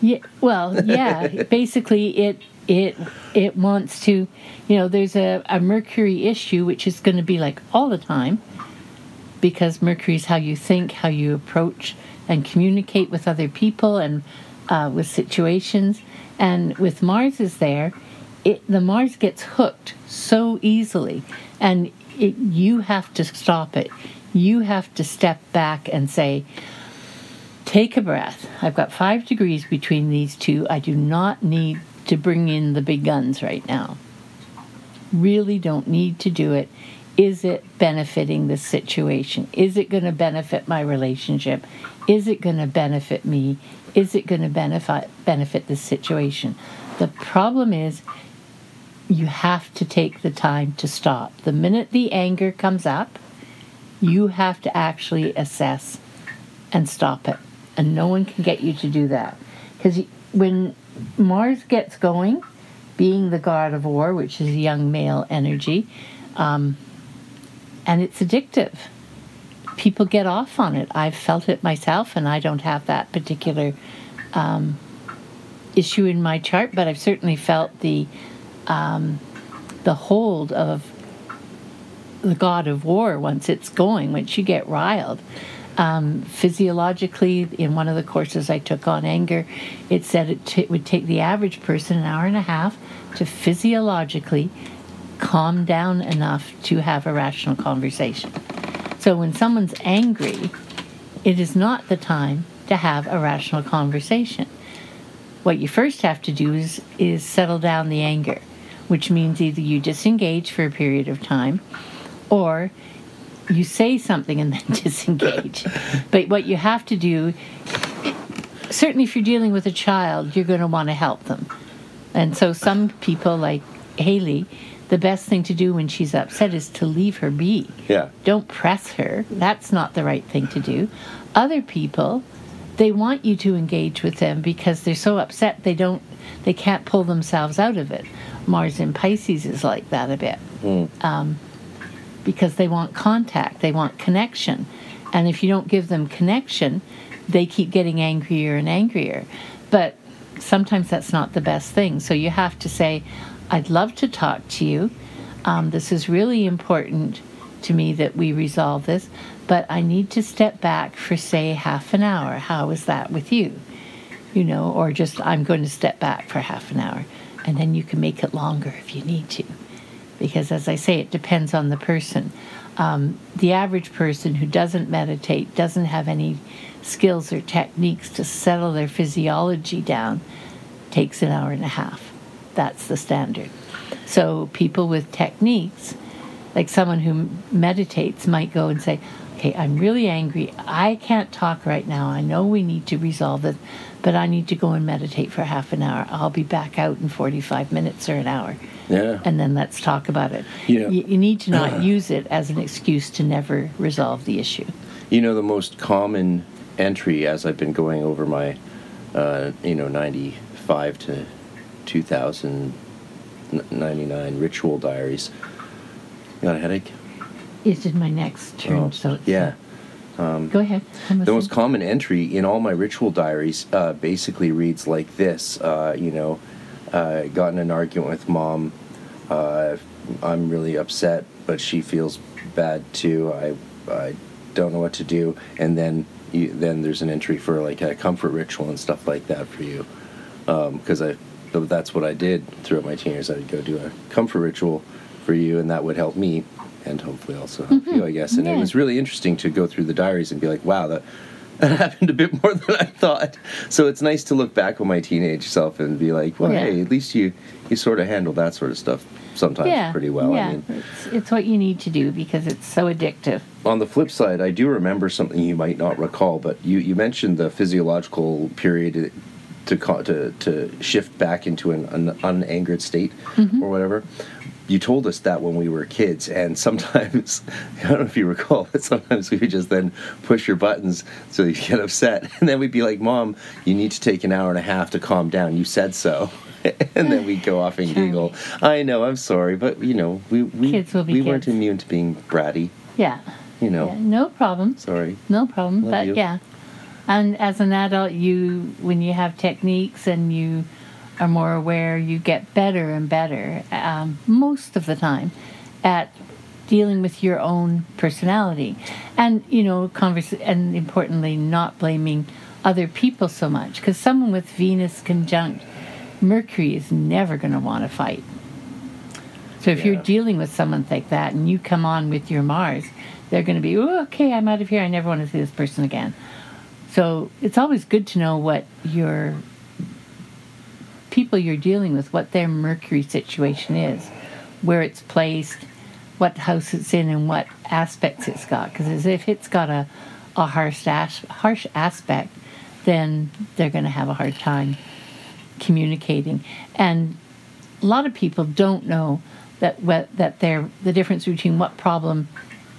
Yeah, well, yeah. basically it it it wants to, you know, there's a, a Mercury issue which is going to be like all the time because Mercury is how you think, how you approach and communicate with other people and uh, with situations. And with Mars is there, it, the Mars gets hooked so easily, and it, you have to stop it. You have to step back and say, take a breath. I've got five degrees between these two. I do not need to bring in the big guns right now. Really don't need to do it. Is it benefiting the situation? Is it going to benefit my relationship? Is it going to benefit me? Is it going to benefit benefit the situation? The problem is you have to take the time to stop. The minute the anger comes up, you have to actually assess and stop it. And no one can get you to do that. Because when Mars gets going, being the god of war, which is young male energy, Um, and it's addictive. People get off on it. I've felt it myself, and I don't have that particular um, issue in my chart, but I've certainly felt the um, the hold of the god of war once it's going, once you get riled. Um, physiologically, in one of the courses I took on anger, it said it t- would take the average person an hour and a half to physiologically calm down enough to have a rational conversation. So when someone's angry, it is not the time to have a rational conversation. What you first have to do is, is settle down the anger, which means either you disengage for a period of time or you say something and then disengage. but what you have to do, certainly if you're dealing with a child, you're going to want to help them. And so some people, like Haley, the best thing to do when she's upset is to leave her be. Yeah. Don't press her. That's not the right thing to do. Other people, they want you to engage with them because they're so upset they don't they can't pull themselves out of it. Mars in Pisces is like that a bit. Um, because they want contact, they want connection. And if you don't give them connection, they keep getting angrier and angrier. But sometimes that's not the best thing. So you have to say, I'd love to talk to you. Um, this is really important to me that we resolve this, but I need to step back for, say, half an hour. How is that with you? You know, or just I'm going to step back for half an hour. And then you can make it longer if you need to. Because as I say, it depends on the person. Um, the average person who doesn't meditate, doesn't have any skills or techniques to settle their physiology down, takes an hour and a half. That's the standard. So people with techniques, like someone who meditates, might go and say, Okay, I'm really angry. I can't talk right now. I know we need to resolve it, but I need to go and meditate for half an hour. I'll be back out in 45 minutes or an hour. Yeah. And then let's talk about it. You know- you, you need to not use it as an excuse to never resolve the issue. You know, the most common entry as I've been going over my, uh, you know, 95 to 2099 ritual diaries. You got a headache? It's in my next turn, Oh, so it's, yeah. Go ahead. The most common entry in all my ritual diaries uh, basically reads like this uh, you know, uh, got in an argument with mom. Uh, I'm really upset, but she feels bad too. I, I don't know what to do. And then you, then there's an entry for like a comfort ritual and stuff like that for you. Because I that's what I did throughout my teen years. I'd go do a comfort ritual for you, and that would help me, and hopefully also help mm-hmm. you, I guess. And Yeah. it was really interesting to go through the diaries and be like, wow, that that happened a bit more than I thought. So it's nice to look back on my teenage self and be like, well, Yeah. hey, at least you you sort of handle that sort of stuff sometimes yeah, pretty well. Yeah, I mean, it's, it's what you need to do because it's so addictive. on the flip side, I do remember something you might not recall, but you, you mentioned the physiological period to to to shift back into an, an unangered state mm-hmm. or whatever. You told us that when we were kids, and sometimes I don't know if you recall, but sometimes we would just then push your buttons so you get upset, and then we'd be like, "Mom, you need to take an hour and a half to calm down. You said so." and then we'd go off and Charming. giggle. I know, I'm sorry, but you know, we we, Kids will be we weren't immune to being bratty. Yeah, You know, yeah no problem. sorry. No problem. Love but you. yeah. And as an adult you when you have techniques and you are more aware, you get better and better um, most of the time at dealing with your own personality. And you know, converse and importantly not blaming other people so much because someone with Venus conjunct Mercury is never going to want to fight. So if you're dealing with someone like that and you come on with your Mars, they're going to be, okay, I'm out of here. I never want to see this person again. So it's always good to know what your people you're dealing with, what their Mercury situation is, where it's placed, what house it's in, and what aspects it's got. Because if it's got a, a harsh, as, harsh aspect, then they're going to have a hard time communicating. And a lot of people don't know that what, that they're, the difference between what problem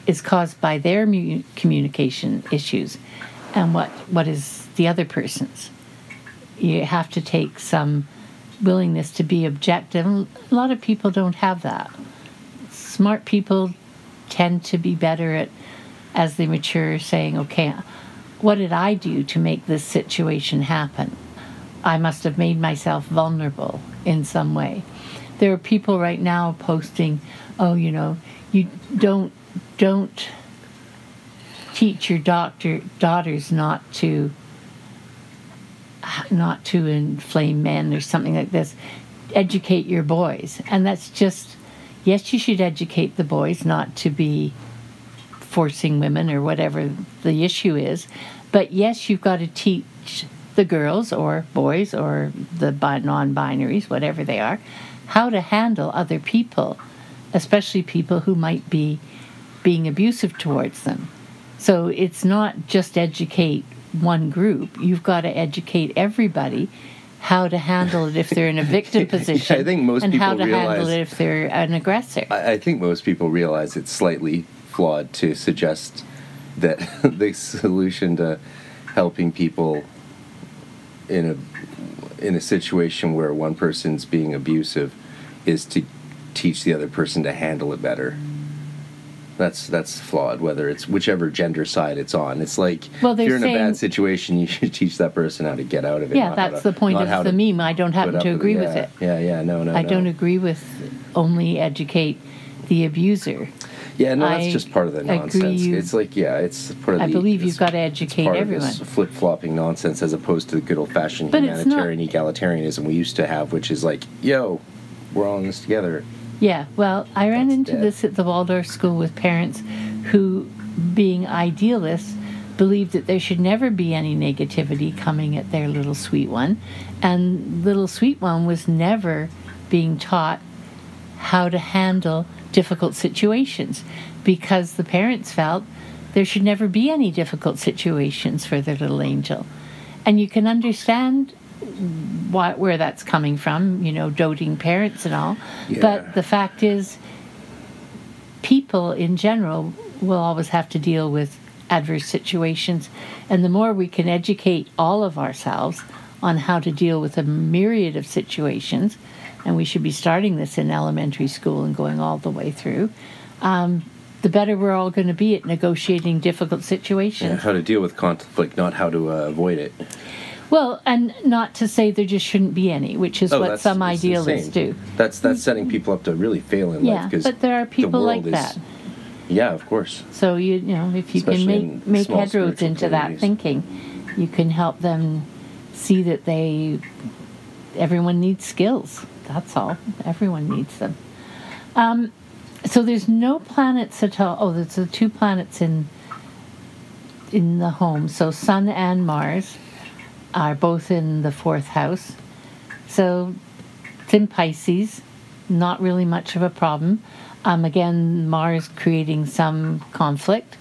is caused by their mu- communication issues and what what is the other person's. You have to take some willingness to be objective. A lot of people don't have that. smart people tend to be better at, as they mature, saying, okay, what did I do to make this situation happen? I must have made myself vulnerable in some way. There are people right now posting, oh, you know, you don't don't teach your doctor daughters not to not to inflame men or something like this. Educate your boys, and that's just yes, you should educate the boys not to be forcing women or whatever the issue is, but yes, you've got to teach the girls or boys or the non-binaries, whatever they are, how to handle other people, especially people who might be being abusive towards them. So it's not just educate one group. You've got to educate everybody how to handle it if they're in a victim position. I think most and people how to realize, handle it if they're an aggressor. I, I think most people realize it's slightly flawed to suggest that the solution to helping people in a in a situation where one person's being abusive is to teach the other person to handle it better. That's that's flawed. Whether it's whichever gender side it's on, it's like Well, if you're in a bad situation, you should teach that person how to get out of it. yeah, that's to- the point of the meme. I don't happen to with agree yeah, with it. Yeah, yeah, no, no. I no. don't agree with only educate the abuser. Yeah, no, that's I just part of the nonsense. you- It's like, yeah, it's part of I the. believe you've got to educate part everyone. Flip flopping nonsense as opposed to the good old fashioned But humanitarian egalitarianism we used to have, which is like, yo, we're all in this together. Yeah, well, I ran That's into dead. this at the Waldorf school with parents who, being idealists, believed that there should never be any negativity coming at their little sweet one. And little sweet one was never being taught how to handle difficult situations because the parents felt there should never be any difficult situations for their little angel. And you can understand why, where that's coming from, you know, doting parents and all. Yeah. But the fact is, people in general will always have to deal with adverse situations. And the more we can educate all of ourselves on how to deal with a myriad of situations, and we should be starting this in elementary school and going all the way through, um, the better we're all going to be at negotiating difficult situations. Yeah, how to deal with conflict, not how to uh, avoid it. Well, and not to say there just shouldn't be any, which is Oh, what some idealists do. That's that's setting people up to really fail in Yeah, life because but there are people like that. Yeah, of course. So you you know if you Especially can make make headroads into that thinking, you can help them see that they everyone needs skills. That's all. Everyone needs them. Um, so there's no planets at all. Oh, there's the two planets in in the home. So Sun and Mars are both in the fourth house. So it's in Pisces, not really much of a problem. Um, again, Mars creating some conflict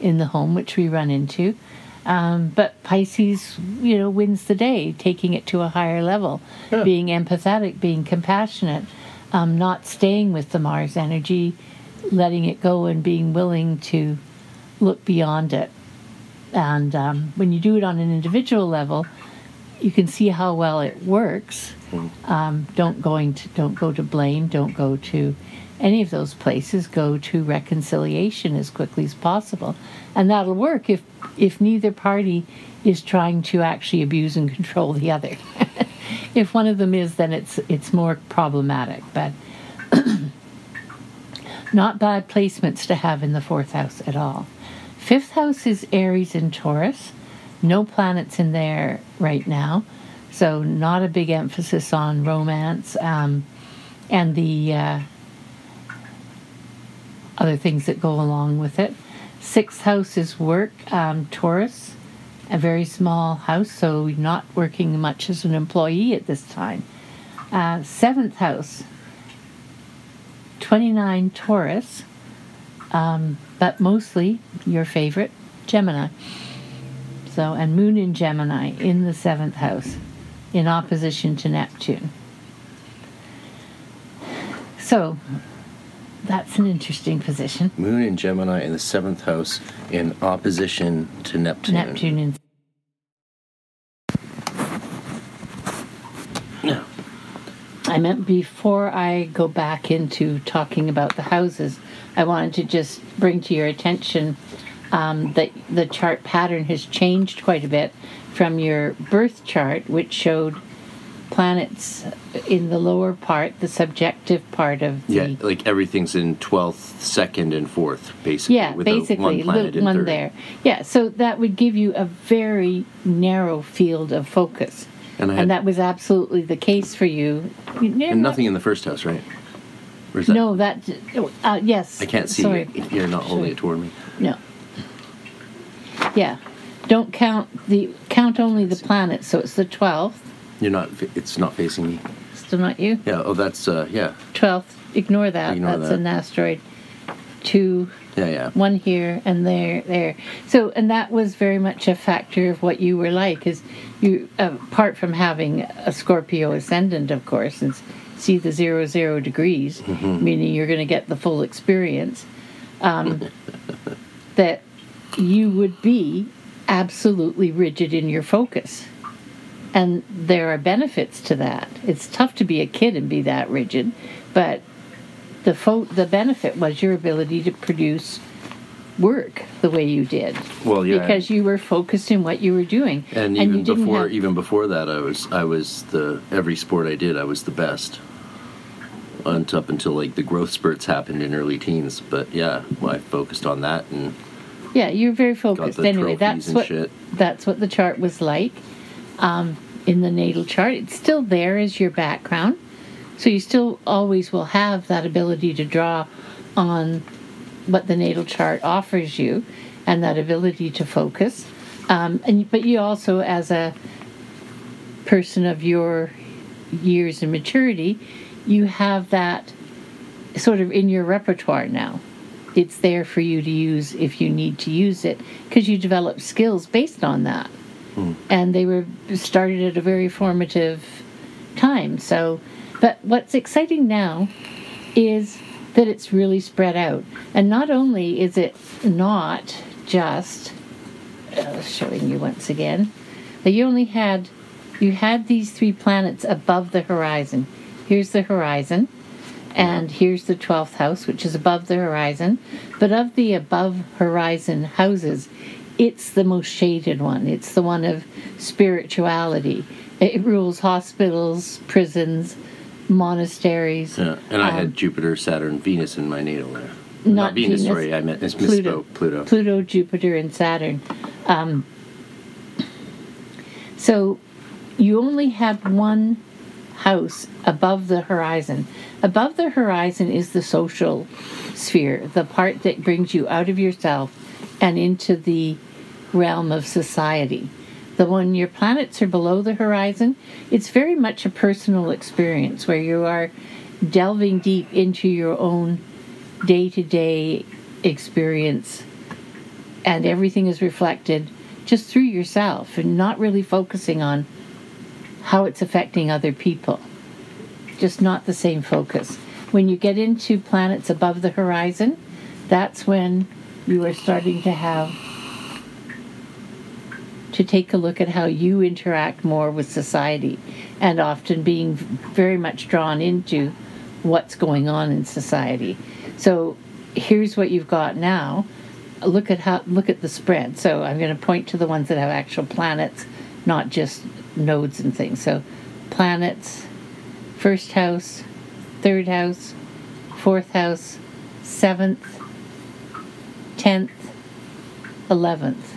in the home, which we run into. Um, but Pisces, you know, wins the day, taking it to a higher level, Yeah. being empathetic, being compassionate, um, not staying with the Mars energy, letting it go, and being willing to look beyond it. And um, when you do it on an individual level, you can see how well it works. Um, don't going to don't go to blame. Don't go to any of those places. Go to reconciliation as quickly as possible, and that'll work if if neither party is trying to actually abuse and control the other. if one of them is, then it's it's more problematic. But not bad placements to have in the fourth house at all. Fifth house is Aries and Taurus. No planets in there right now, so not a big emphasis on romance um, and the uh, other things that go along with it. Sixth house is work, um, Taurus, a very small house, so not working much as an employee at this time. Uh, seventh house, 29 Taurus, um, but mostly your favorite, Gemini. So, and Moon in Gemini in the seventh house, in opposition to Neptune. So, that's an interesting position. Moon in Gemini in the seventh house in opposition to Neptune. Neptune in No. I meant before I go back into talking about the houses, I wanted to just bring to your attention um, that the chart pattern has changed quite a bit from your birth chart, which showed planets in the lower part, the subjective part of the. Yeah, like everything's in 12th, 2nd, and 4th, basically. Yeah, basically, one planet little in one third. there. Yeah, so that would give you a very narrow field of focus. And had- and that was absolutely the case for you. You And nothing in the first house, right? That, No, that. Uh, yes. I can't see Sorry. if you're not holding it toward me. No. Yeah. Don't count the count only the planets. So it's the twelfth. You're not. It's not facing me. Still not you. Yeah. Oh, that's uh. Yeah. Twelfth. Ignore that. Ignore That's that. an asteroid. Two. Yeah. Yeah. One here and there, there. So, and that was very much a factor of what you were like. Is you apart from having a Scorpio ascendant, of course, and see the zero zero degrees, Mm-hmm. meaning you're going to get the full experience. Um, that you would be absolutely rigid in your focus. And there are benefits to that. It's tough to be a kid and be that rigid, but the fo- the benefit was your ability to produce work the way you did. Well, yeah. Because you were focused in what you were doing. And you even before, have- even before that, I was, I was the every sport I did, I was the best. Up until like the growth spurts happened in early teens, but yeah, well, I focused on that and Yeah, you're very focused. Anyway, that's what shit. that's what the chart was like um, in the natal chart. It's still there as your background, so you still always will have that ability to draw on what the natal chart offers you, and that ability to focus. Um, and but you also, as a person of your years and maturity, you have that sort of in your repertoire now. It's there for you to use if you need to use it because you develop skills based on that. And they were started at a very formative time. So, but what's exciting now is that it's really spread out. And not only is it not just uh, showing you once again that you only had you had these three planets above the horizon. Here's the horizon, and here's the 12th house, which is above the horizon. But of the above horizon houses, it's the most shaded one. It's the one of spirituality. It rules hospitals, prisons, monasteries. yeah, and I Um, had Jupiter, Saturn, Venus in my natal there. Not Venus, Venus. sorry, I meant it's Pluto. misspoke. Pluto. Pluto, Jupiter, and Saturn. Um, so you only had one house above the horizon. Above the horizon is the social sphere, the part that brings you out of yourself and into the realm of society. The one your planets are below the horizon, it's very much a personal experience where you are delving deep into your own day to day experience and everything is reflected just through yourself and not really focusing on how it's affecting other people. Just not the same focus. When you get into planets above the horizon, that's when you are starting to have to take a look at how you interact more with society and often being very much drawn into what's going on in society. So here's what you've got now. Look at how look at the spread. So I'm going to point to the ones that have actual planets, not just nodes and things. So planets, first house, third house, fourth house, seventh, tenth, eleventh.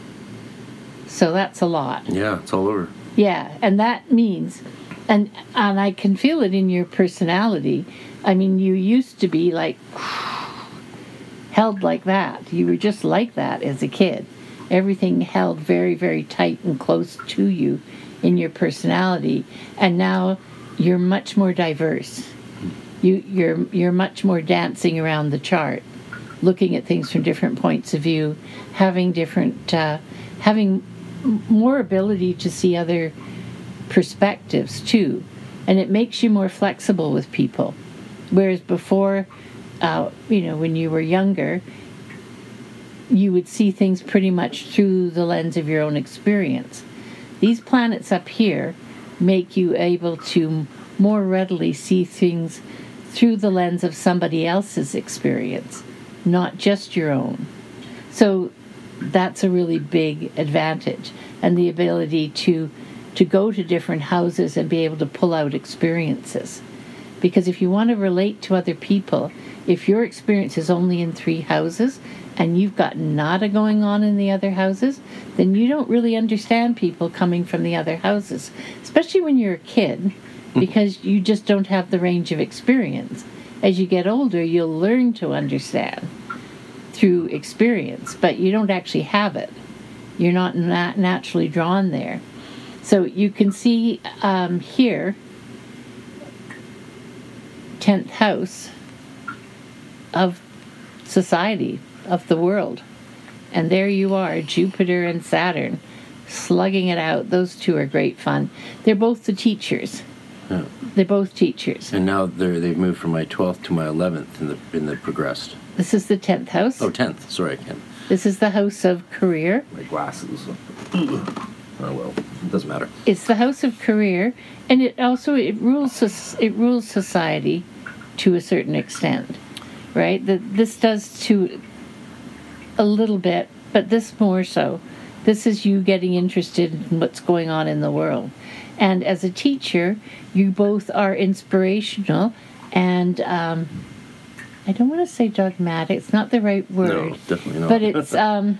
So that's a lot. Yeah, it's all over. Yeah, and that means, and and I can feel it in your personality. I mean, you used to be like held like that. You were just like that as a kid. Everything held very, very tight and close to you in your personality, and now you're much more diverse. You you're you're much more dancing around the chart, looking at things from different points of view, having different uh, having more ability to see other perspectives too, and it makes you more flexible with people. Whereas before, uh, you know, when you were younger, you would see things pretty much through the lens of your own experience. These planets up here make you able to more readily see things through the lens of somebody else's experience, not just your own. So that's a really big advantage, and the ability to to go to different houses and be able to pull out experiences. Because if you want to relate to other people, if your experience is only in three houses and you've got nada going on in the other houses, then you don't really understand people coming from the other houses, especially when you're a kid, because you just don't have the range of experience. As you get older, you'll learn to understand through experience, but you don't actually have it. You're not nat- naturally drawn there. So you can see um, here, 10th house of society, of the world. And there you are, Jupiter and Saturn, slugging it out. Those two are great fun. They're both the teachers. Yeah. They're both teachers. And now they're they've moved from my twelfth to my eleventh in the in the progressed. This is the 10th house. Oh, 10th. Sorry, I can't. This is the house of career. My glasses. oh well, it doesn't matter. It's the house of career, and it also it rules it rules society to a certain extent, right? That this does to a little bit, but this more so. This is you getting interested in what's going on in the world, and as a teacher, you both are inspirational and. Um, I don't want to say dogmatic. It's not the right word. No, definitely not. But it's um,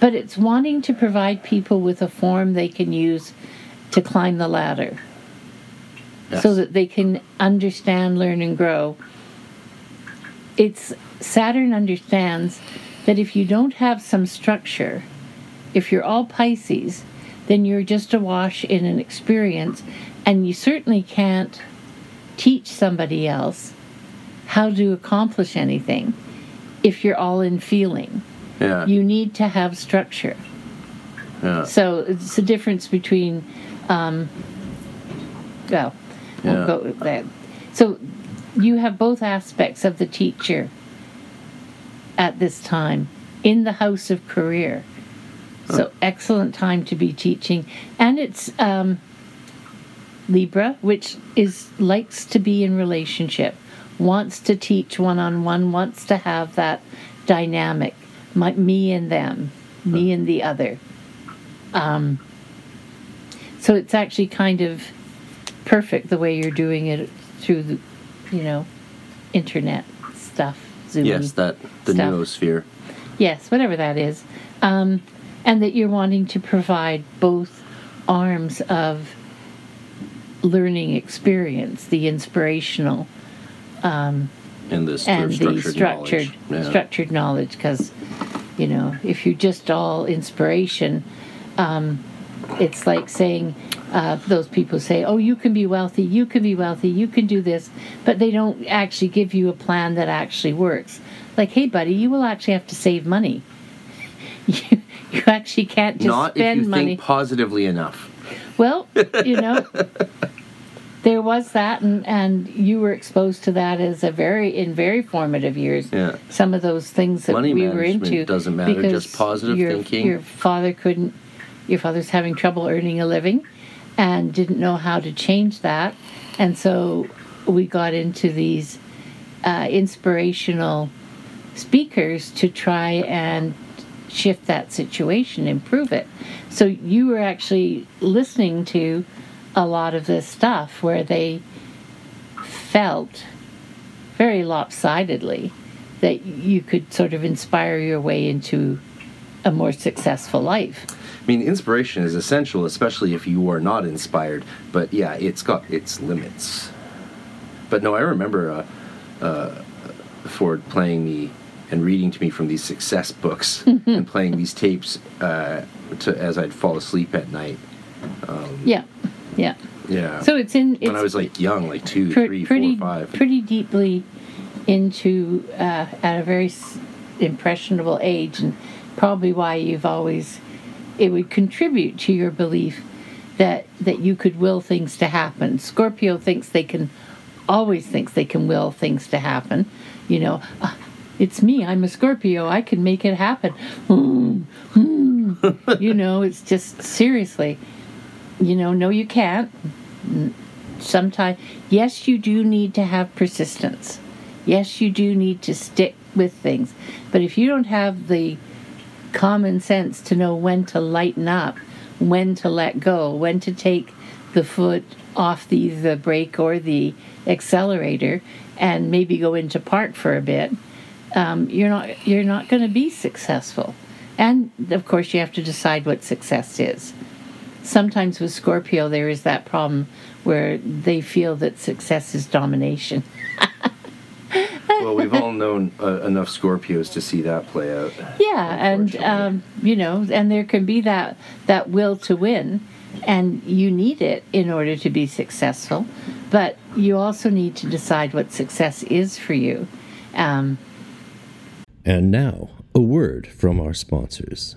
but it's wanting to provide people with a form they can use to climb the ladder, Yes. so that they can understand, learn, and grow. It's Saturn understands that if you don't have some structure, if you're all Pisces, then you're just awash in an experience, and you certainly can't teach somebody else how to accomplish anything if you're all in feeling. yeah. You need to have structure. yeah. So it's the difference between, um, well, Yeah. we'll go with that. So you have both aspects of the teacher at this time in the house of career. So excellent time to be teaching, and it's um, Libra, which is likes to be in relationship, wants to teach one on one, wants to have that dynamic, my, me and them, me and the other. Um, so it's actually kind of perfect the way you're doing it through the, you know, internet stuff, Yes, that the stuff. noosphere. Yes, whatever that is. Um, and that you're wanting to provide both arms of learning experience, the inspirational And this and sort the structured, structured knowledge. Yeah. structured knowledge because you know if you're just all inspiration um, it's like saying uh, those people say oh you can be wealthy you can be wealthy you can do this but they don't actually give you a plan that actually works like hey buddy you will actually have to save money you, you actually can't just Not if spend you money think positively enough. well, you know, there was that, and, and you were exposed to that as a very in very formative years. Yeah. Some of those things that Money we were into doesn't matter, just positive your, thinking. Your father couldn't. Your father's having trouble earning a living, and didn't know how to change that, and so we got into these uh, inspirational speakers to try and shift that situation, improve it. So you were actually listening to a lot of this stuff where they felt very lopsidedly that you could sort of inspire your way into a more successful life. I mean, inspiration is essential, especially if you are not inspired. But yeah, it's got its limits. But no, I remember uh, uh, Ford playing me and reading to me from these success books and playing these tapes uh, to, as I'd fall asleep at night. Yeah, yeah. Yeah. So it's in. It's when I was like young, like two, pre- three, four, pretty five. pretty deeply into uh, at a very s- impressionable age, and probably why you've always it would contribute to your belief that that you could will things to happen. Scorpio thinks they can always thinks they can will things to happen. You know, "Ah, it's me. I'm a Scorpio. I can make it happen. Hmm, hmm." you know, it's just seriously. You know, no, you can't. Sometimes, yes, you do need to have persistence. Yes, you do need to stick with things. But if you don't have the common sense to know when to lighten up, when to let go, when to take the foot off the, the brake or the accelerator and maybe go into park for a bit, um, you're not you're not going to be successful. And of course, you have to decide what success is. Sometimes with Scorpio, there is that problem where they feel that success is domination. Well, we've all known uh, enough Scorpios to see that play out. Yeah, and um, you know, and there can be that that will to win, and you need it in order to be successful. But you also need to decide what success is for you. Um, and now, a word from our sponsors.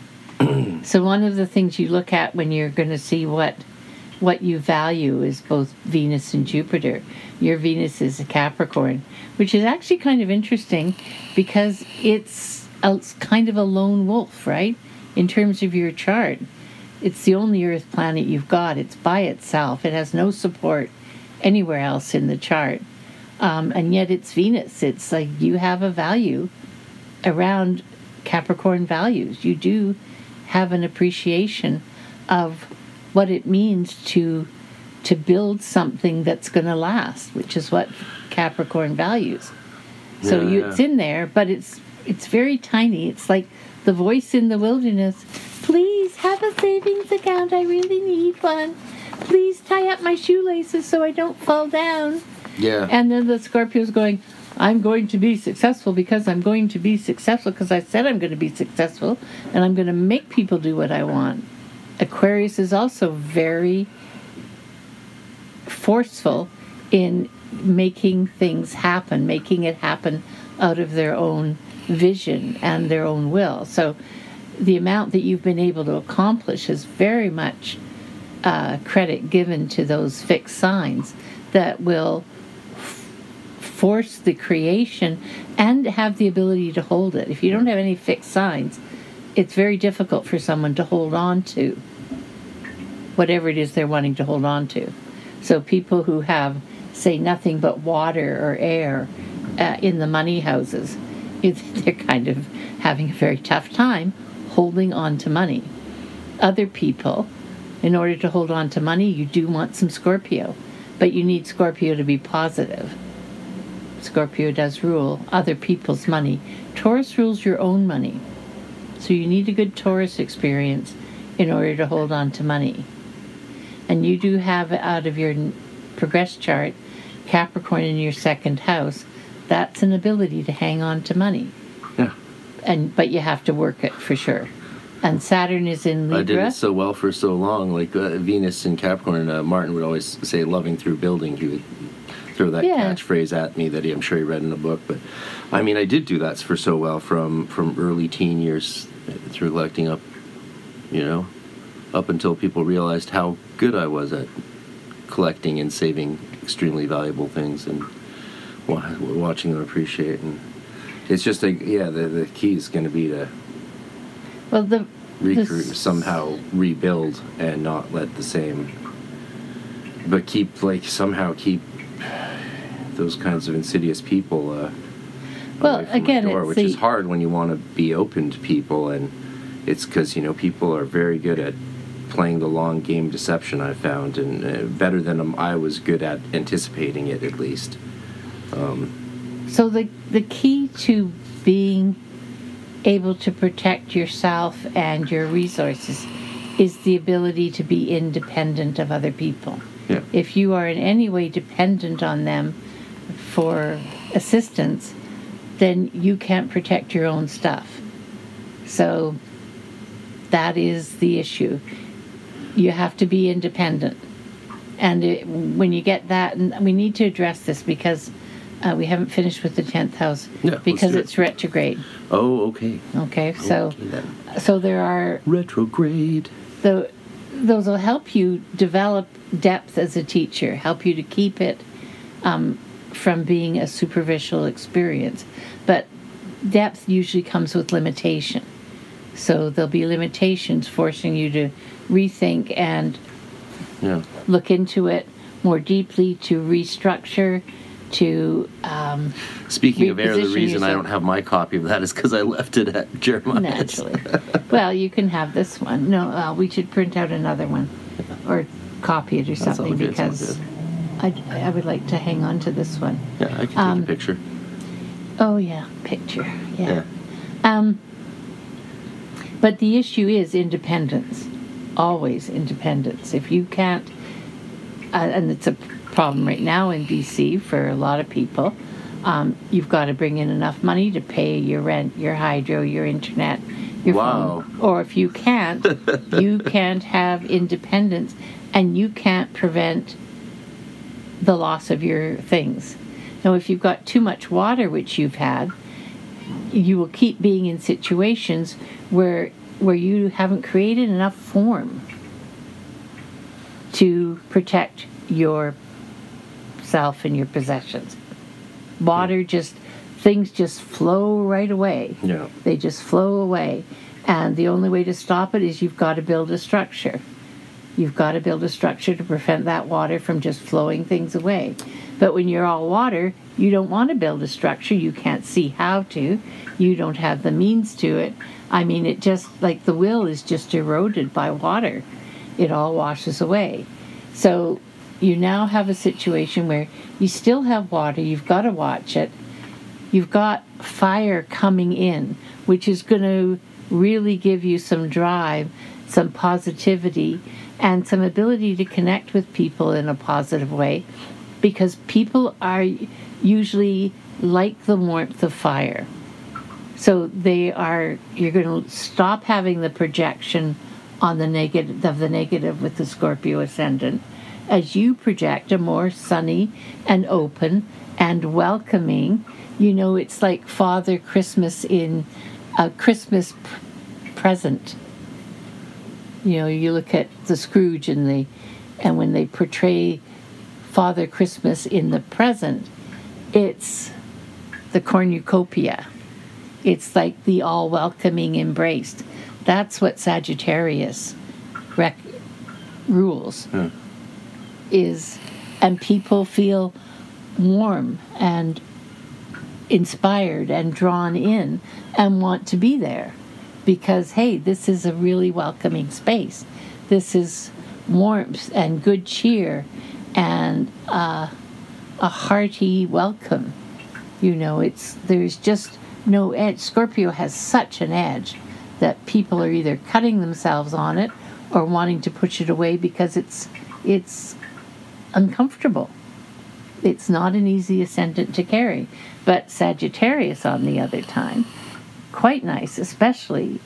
so one of the things you look at when you're going to see what what you value is both Venus and Jupiter. Your Venus is a Capricorn, which is actually kind of interesting because it's a, it's kind of a lone wolf, right? In terms of your chart, it's the only Earth planet you've got. It's by itself. It has no support anywhere else in the chart, um, and yet it's Venus. It's like you have a value around Capricorn values. You do have an appreciation of what it means to to build something that's going to last, which is what Capricorn values. So Yeah, you, yeah. it's in there, but it's it's very tiny. It's like the voice in the wilderness. Please have a savings account. I really need one. Please tie up my shoelaces so I don't fall down. Yeah. And then the Scorpio's going, I'm going to be successful because I'm going to be successful because I said I'm going to be successful and I'm going to make people do what I want. Aquarius is also very forceful in making things happen, making it happen out of their own vision and their own will. So the amount that you've been able to accomplish is very much uh, credit given to those fixed signs that will force the creation and have the ability to hold it. If you don't have any fixed signs, it's very difficult for someone to hold on to whatever it is they're wanting to hold on to. So people who have, say, nothing but water or air uh, in the money houses, they're kind of having a very tough time holding on to money. Other people, in order to hold on to money, you do want some Scorpio, but you need Scorpio to be positive. Scorpio does rule other people's money. Taurus rules your own money. So you need a good Taurus experience in order to hold on to money. And you do have out of your progress chart Capricorn in your second house. That's an ability to hang on to money. Yeah. And but you have to work it for sure. And Saturn is in Libra. I did it so well for so long. Like uh, Venus and Capricorn, uh, Martin would always say "loving through building." He would throw that Yeah. catchphrase at me that he, I'm sure he read in a book. But I mean, I did do that for so well from from early teen years through collecting up, you know, up until people realized how good I was at collecting and saving extremely valuable things and watching them appreciate. And it's just like, yeah, the the key is going to be to well, the, the recruit s- somehow rebuild and not let the same but keep like somehow keep those kinds of insidious people uh Well, away from my again, door, which the- is hard when you want to be open to people and it's because you know people are very good at playing the long game deception i found and uh, better than um, i was good at anticipating it at least So the the key to being able to protect yourself and your resources is the ability to be independent of other people. yeah If you are in any way dependent on them for assistance, then you can't protect your own stuff. So that is the issue. you have to be independent. And it, when you get that, and we need to address this because uh, we haven't finished with the 10th house Yeah, because it's retrograde. Oh, okay. Okay, so Okay, so there are Retrograde. the those will help you develop depth as a teacher, help you to keep it um, from being a superficial experience. But depth usually comes with limitation. So there'll be limitations forcing you to rethink and Yeah. look into it more deeply, to restructure, to um, Speaking of air, the reason I don't have my copy of that is because I left it at Jeremiah's. naturally. well, you can have this one. No, uh, we should print out another one or copy it or That's something good, that's all because I, I would like to hang on to this one. Yeah, I can take Um, a picture. Oh yeah, picture. Yeah. Yeah. Um, but the issue is independence. Always independence. If you can't, uh, and it's a problem right now in BC for a lot of people, um, you've got to bring in enough money to pay your rent, your hydro, your internet, your Wow. phone. Or if you can't, you can't have independence and you can't prevent the loss of your things. Now, if you've got too much water, which you've had, you will keep being in situations where where you haven't created enough form to protect yourself and your possessions. Water just things just flow right away. Yeah. They just flow away. And the only way to stop it is you've got to build a structure. You've got to build a structure to prevent that water from just flowing things away. But when you're all water, you don't want to build a structure. You can't see how to. You don't have the means to it. I mean, it just like the will is just eroded by water. It all washes away. So you now have a situation where you still have water. You've got to watch it you've got fire coming in, which is going to really give you some drive, some positivity, and some ability to connect with people in a positive way because people are usually like the warmth of fire. So they are you're going to stop having the projection on the negative of the negative with the Scorpio ascendant as you project a more sunny and open and welcoming. You know, it's like Father Christmas in a Christmas present. You know, you look at the Scrooge and the and when they portray Father Christmas in the present, it's the cornucopia. It's like the all welcoming embraced. That's what Sagittarius rec- rules. Hmm. Is and people feel warm and inspired and drawn in and want to be there because hey, this is a really welcoming space. This is warmth and good cheer and uh, a hearty welcome. You know, it's there's just no edge. Scorpio has such an edge that people are either cutting themselves on it or wanting to push it away because it's it's uncomfortable. It's not an easy ascendant to carry. But Sagittarius, on the other time, quite nice, especially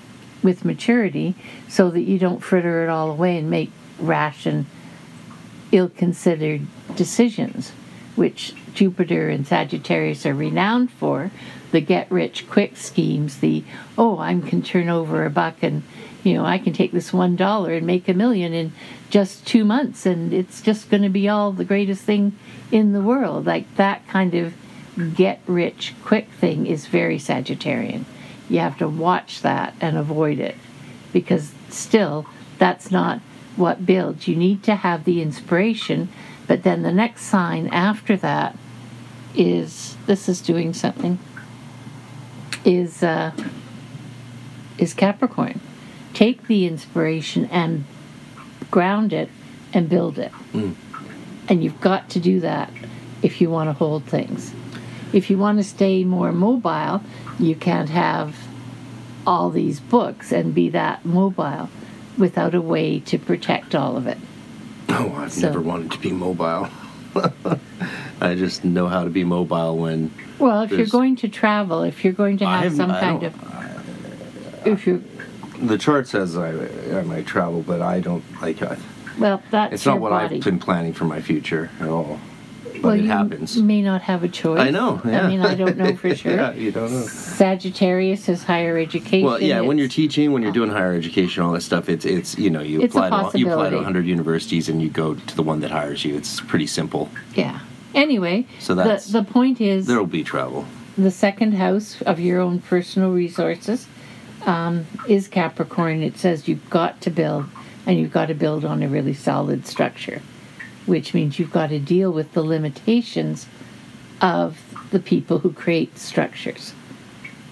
with maturity, so that you don't fritter it all away and make rash and ill considered decisions, which Jupiter and Sagittarius are renowned for. The get rich quick schemes, the, oh, I can turn over a buck and, you know, I can take this one dollar and make a million in just two months and it's just going to be all the greatest thing in the world. Like that kind of get rich quick thing is very Sagittarian. You have to watch that and avoid it because still that's not what builds. You need to have the inspiration, but then the next sign after that is this is doing something is uh, is Capricorn. Take the inspiration and ground it and build it. And you've got to do that if you want to hold things. If you want to stay more mobile, you can't have all these books and be that mobile without a way to protect all of it. Oh, I've So- never wanted to be mobile. I just know how to be mobile when Well, if you're going to travel, if you're going to have haven't- some I kind of, if you're The chart says I, I might travel, but I don't like. I, Well, that's it's not what body. I've been planning for my future at all. But well, it you happens. may not have a choice. I know. Yeah. I mean, I don't know for sure. yeah, you don't know. Sagittarius is higher education. Well, yeah, when you're teaching, when you're doing higher education, all that stuff, it's it's you know you It's apply to you apply to possibility. 100 universities and you go to the one that hires you. It's pretty simple. yeah. Anyway, So that's- the the point is There will be travel. the second house of your own personal resources um, is Capricorn. It says you've got to build, and you've got to build on a really solid structure, which means you've got to deal with the limitations of the people who create structures.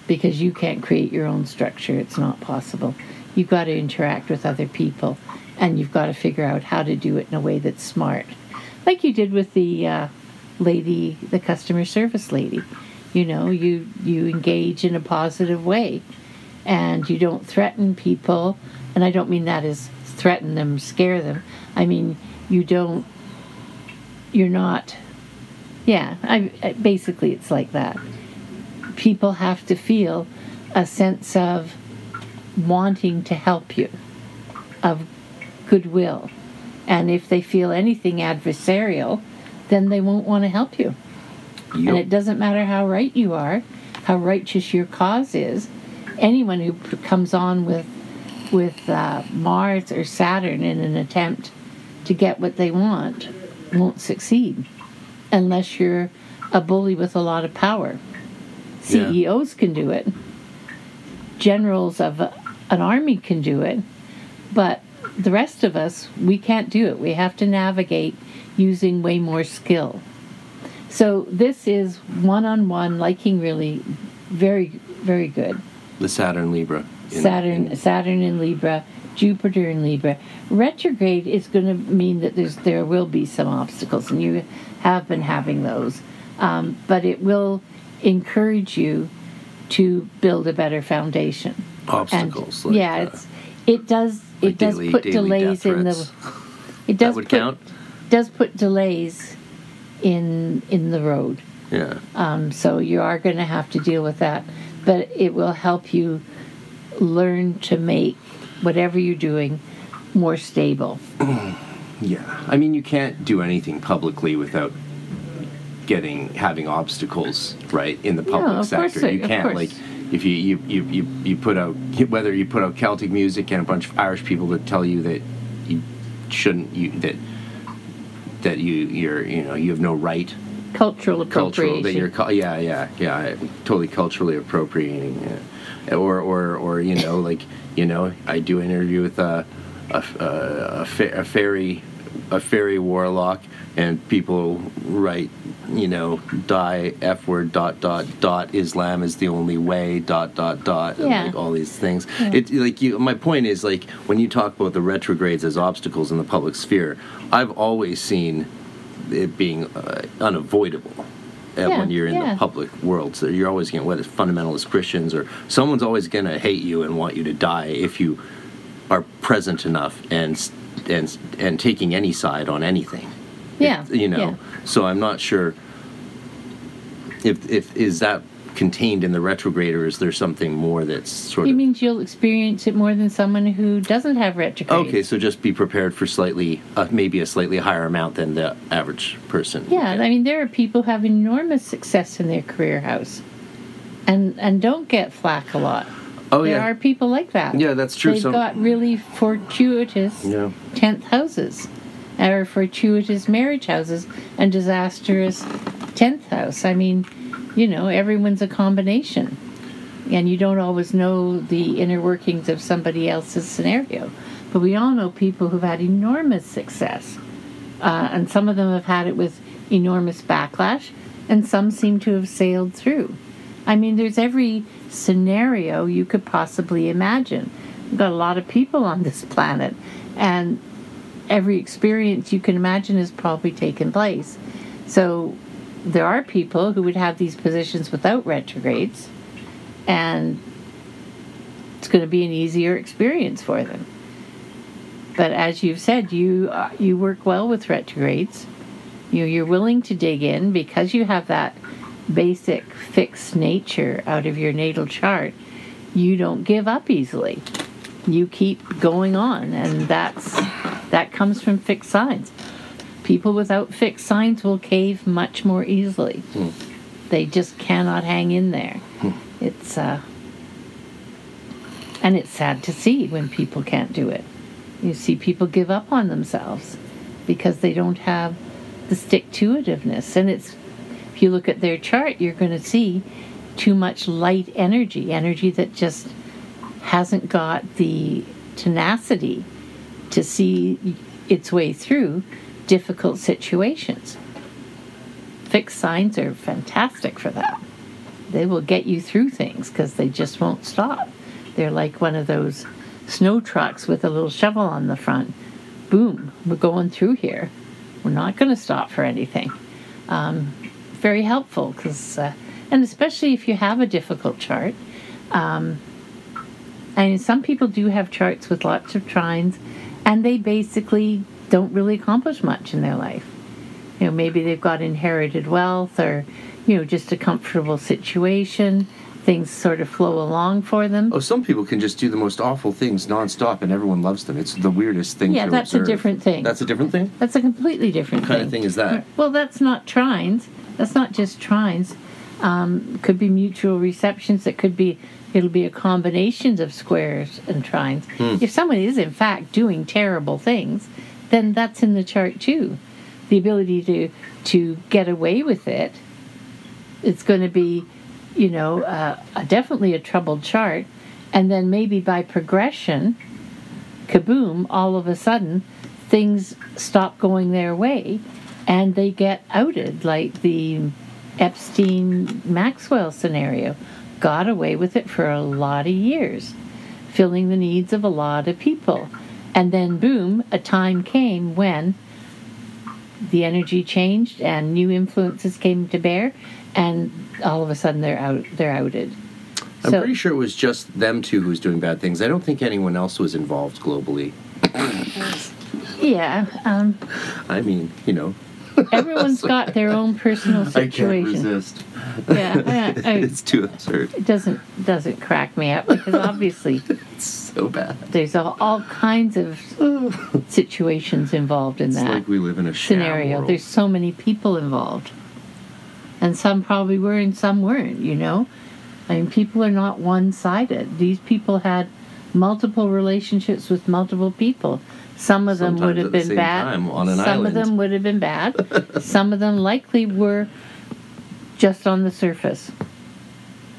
Because you can't create your own structure, it's not possible. You've got to interact with other people, and you've got to figure out how to do it in a way that's smart. Like you did with the uh, lady, the customer service lady. You know, you, you engage in a positive way and you don't threaten people. And I don't mean that as threaten them, scare them. I mean, you don't, you're not, yeah, I, I, basically it's like that. People have to feel a sense of wanting to help you, of goodwill. And if they feel anything adversarial, then they won't want to help you. And it doesn't matter how right you are, how righteous your cause is. Anyone who comes on with with uh, Mars or Saturn in an attempt to get what they want won't succeed unless you're a bully with a lot of power. Yeah. CEOs can do it. Generals of an army can do it, but the rest of us we can't do it. We have to navigate using way more skill. So this is one-on-one liking really very very good. the Saturn Libra. in- Saturn in- Saturn in Libra, Jupiter in Libra. Retrograde is going to mean that there's there will be some obstacles, and you have been having those, um, but it will encourage you to build a better foundation. obstacles. And, like, yeah, uh, it's it does it does daily- put daily delays in the it does that would put, count. does put delays in in the road. Yeah. Um, so you are going to have to deal with that, but it will help you learn to make whatever you're doing more stable. Yeah, I mean, you can't do anything publicly without getting having obstacles, right, in the public of sector. you can't like if you, you you you you put out whether you put out Celtic music and a bunch of Irish people that tell you that you shouldn't you that that you you're you know you have no right Cultural cultural that you're yeah yeah yeah totally culturally appropriating yeah. or or or you know like you know I do an interview with a a, a, a, fa- a fairy a fairy warlock and people write you know die f word dot dot dot Islam is the only way dot dot dot and Yeah. like all these things Yeah. it like you my point is like when you talk about the retrogrades as obstacles in the public sphere I've always seen it being uh, unavoidable Yeah, when you're in yeah. the public world. So you're always going to, what is fundamentalist Christians or someone's always going to hate you and want you to die if you are present enough and and and taking any side on anything. Yeah, you know. yeah. So I'm not sure if if is that contained in the retrograde or is there something more that's sort It of It means you'll experience it more than someone who doesn't have retrograde. Okay, so just be prepared for slightly, uh, maybe a slightly higher amount than the average person. Yeah, I mean there are people who have enormous success in their career house, and and don't get flack a lot. Oh there yeah. There are people like that. Yeah, that's true. They've Some- got really fortuitous Yeah. tenth houses, or fortuitous marriage houses, and disastrous tenth house. I mean, you know, everyone's a combination, and you don't always know the inner workings of somebody else's scenario. But we all know people who've had enormous success, uh, and some of them have had it with enormous backlash, and some seem to have sailed through. I mean, there's every scenario you could possibly imagine. We've got a lot of people on this planet, and every experience you can imagine has probably taken place. So there are people who would have these positions without retrogrades, and it's going to be an easier experience for them. But as you've said, you uh, you work well with retrogrades. You you're willing to dig in because you have that basic fixed nature out of your natal chart. You don't give up easily. you keep going on, and that's that comes from fixed signs. People without fixed signs will cave much more easily. They just cannot hang in there. It's uh, and it's sad to see when people can't do it. You see people give up on themselves because they don't have the stick to itiveness. And it's, if you look at their chart, you're going to see too much light energy, energy that just hasn't got the tenacity to see its way through difficult situations. Fixed signs are fantastic for that. They will get you through things because they just won't stop. They're like one of those snow trucks with a little shovel on the front. Boom, we're going through here. We're not going to stop for anything. Um, very helpful because, uh, and especially if you have a difficult chart. Um, and some people do have charts with lots of trines, and they basically don't really accomplish much in their life. You know, maybe they've got inherited wealth or, you know, just a comfortable situation things sort of flow along for them. Oh, some people can just do the most awful things nonstop, and everyone loves them. It's the weirdest thing. Yeah, to that's a different thing. That's a different thing. That's a completely different What kind thing. of thing is that? Well, that's not trines. That's not just trines. Um, could be mutual receptions. It could be. It'll be a combination of squares and trines. Hmm. If someone is in fact doing terrible things, then that's in the chart too. The ability to to get away with it. It's going to be, you know, uh, definitely a troubled chart, and then maybe by progression, kaboom! All of a sudden, things stop going their way, and they get outed, like the Epstein Maxwell scenario. Got away with it for a lot of years, filling the needs of a lot of people. And then, boom, a time came when the energy changed and new influences came to bear, and all of a sudden they're out. They're outed. I'm So- pretty sure it was just them two who was doing bad things. I don't think anyone else was involved globally. Yeah, um, I mean, you know, everyone's got their own personal situation. I can't resist. Yeah, it's too absurd. it doesn't doesn't crack me up because obviously It's so bad. there's all, all kinds of situations involved in It's that like we live in a scenario. world. There's so many people involved, and some probably were and some weren't. You know, I mean, people are not one-sided. These people had multiple relationships with multiple people. Some of them Sometimes would have been bad. time on an some island. of them would have been bad. some of them likely were just on the surface.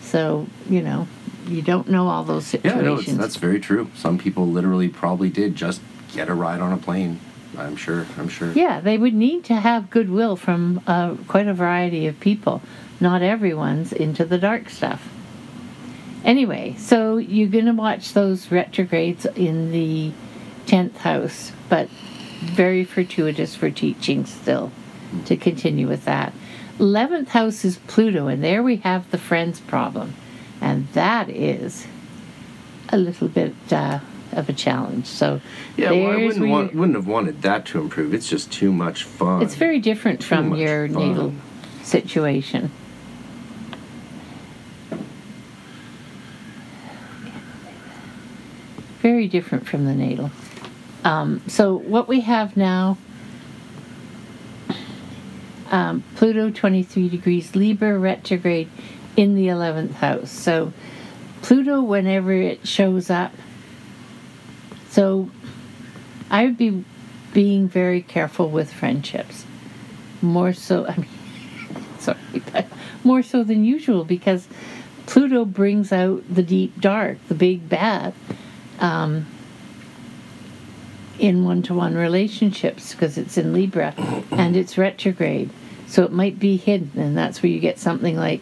So you know, you don't know all those situations. Yeah, no, that's very true. Some people literally probably did just get a ride on a plane. I'm sure. I'm sure. Yeah, they would need to have goodwill from uh, quite a variety of people. Not everyone's into the dark stuff. Anyway, so you're going to watch those retrogrades in the 10th house, but very fortuitous for teaching still to continue with that. 11th house is Pluto, and there we have the friends problem. And that is a little bit uh, of a challenge. So Yeah, well, I wouldn't, want, you- wouldn't have wanted that to improve. It's just too much fun. It's very different Too from your fun. natal situation. Very different from the natal. Um, so what we have now, um, Pluto 23 degrees Libra retrograde in the 11th house. So Pluto, whenever it shows up, so I would be being very careful with friendships. More so, I mean, sorry, more so than usual because Pluto brings out the deep dark, the big bad, um, in one to one relationships because it's in Libra and it's retrograde. So it might be hidden, and that's where you get something like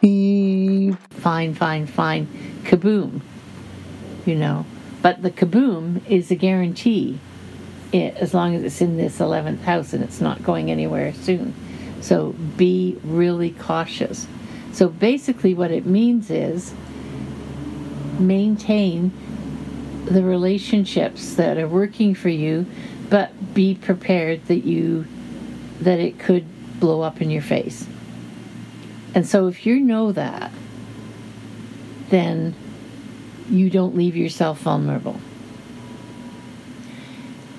fine, fine, fine, kaboom, you know. But the kaboom is a guarantee i as long as it's in this 11th house and it's not going anywhere soon. So be really cautious. So basically, what it means is maintain the relationships that are working for you, but be prepared that you that it could blow up in your face. And so if you know that, then you don't leave yourself vulnerable.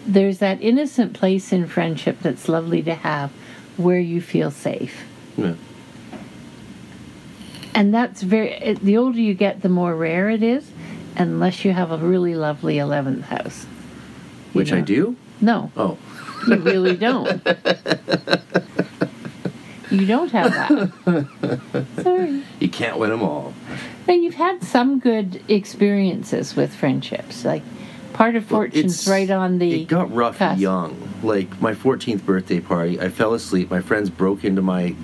There's that innocent place in friendship that's lovely to have where you feel safe. Yeah. And that's very, the older you get, the more rare it is, unless you have a really lovely 11th house. Which I do. No, Oh, you really don't. you don't have that. Sorry. you can't win them all. But you've had some good experiences with friendships. Like part of fortune's it's- right on the. It got rough cusp. young. Like my 14th birthday party, I fell asleep. My friends broke into my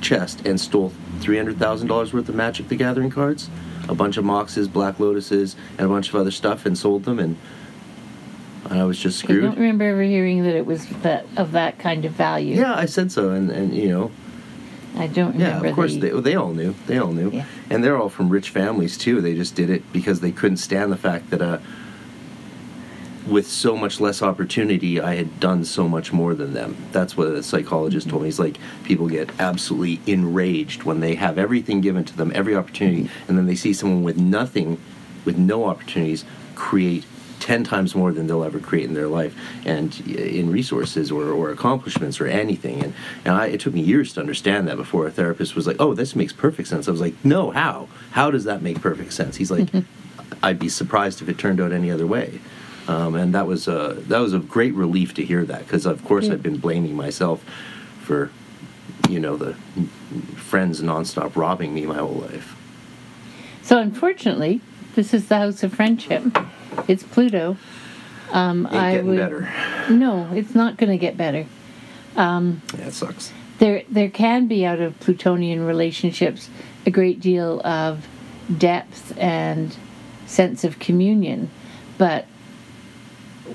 chest and stole $300,000 worth of Magic the Gathering cards, a bunch of Moxes, Black Lotuses, and a bunch of other stuff, and sold them. And I was just screwed. I don't remember ever hearing that it was that of that kind of value. Yeah, I said so, and, and you know, I don't remember. yeah, of course the. they they all knew, they all knew, Yeah. and they're all from rich families too. They just did it because they couldn't stand the fact that uh, with so much less opportunity, I had done so much more than them. That's what a psychologist told me. He's like, people get absolutely enraged when they have everything given to them, every opportunity, and then they see someone with nothing, with no opportunities, create 10 times more than they'll ever create in their life and uh, in resources or, or accomplishments or anything. And, and I, it took me years to understand that before a therapist was like, oh, this makes perfect sense. I was like, no, how? How does that make perfect sense? He's like, I'd be surprised if it turned out any other way. Um, and that was a that was a great relief to hear that because of course Yeah. I've been blaming myself for you know the friends nonstop robbing me my whole life. So unfortunately, this is the house of friendship. It's Pluto. Um, Ain't I getting would, better. No, it's not going to get better. Yeah, it sucks. There, there can be out of Plutonian relationships a great deal of depth and sense of communion, but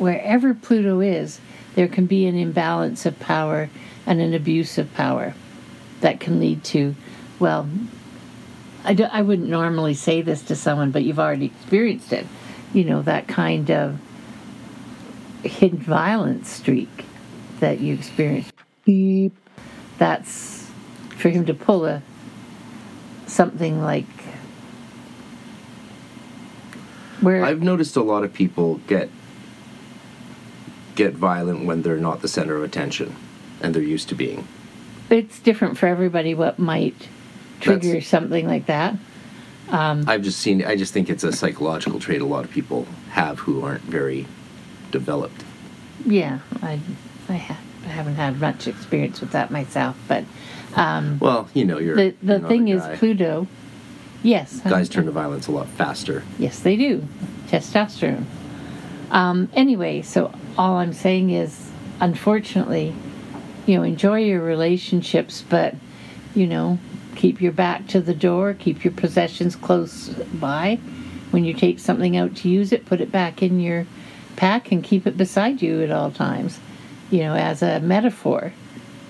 wherever Pluto is, there can be an imbalance of power and an abuse of power that can lead to, well, I, do, I wouldn't normally say this to someone, but you've already experienced it. You know, that kind of hidden violence streak that you experience. Beep. That's for him to pull a something like where I've noticed a lot of people get get violent when they're not the center of attention and they're used to being. it's different for everybody what might trigger That's- something like that. I've just seen I just think it's a psychological trait a lot of people have who aren't very developed. Yeah, I I, ha- I haven't had much experience with that myself, but um, Well, you know, you're the the you're thing is. Pluto. Yes, guys turn to violence a lot faster. Yes, they do. Testosterone. Um, anyway, so all I'm saying is, unfortunately, you know, enjoy your relationships, but, you know, keep your back to the door, keep your possessions close by. When you take something out to use it, put it back in your pack and keep it beside you at all times, you know, as a metaphor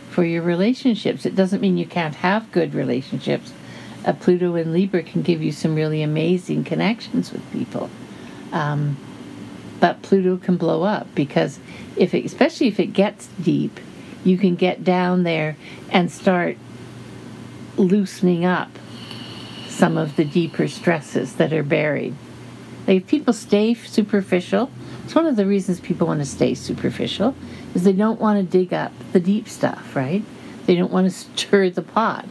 for your relationships. It doesn't mean you can't have good relationships. A Pluto in Libra can give you some really amazing connections with people. Um, but Pluto can blow up because if it, especially if it gets deep, you can get down there and start loosening up some of the deeper stresses that are buried. Like if people stay superficial, it's one of the reasons people want to stay superficial is they don't want to dig up the deep stuff, right? They don't want to stir the pot.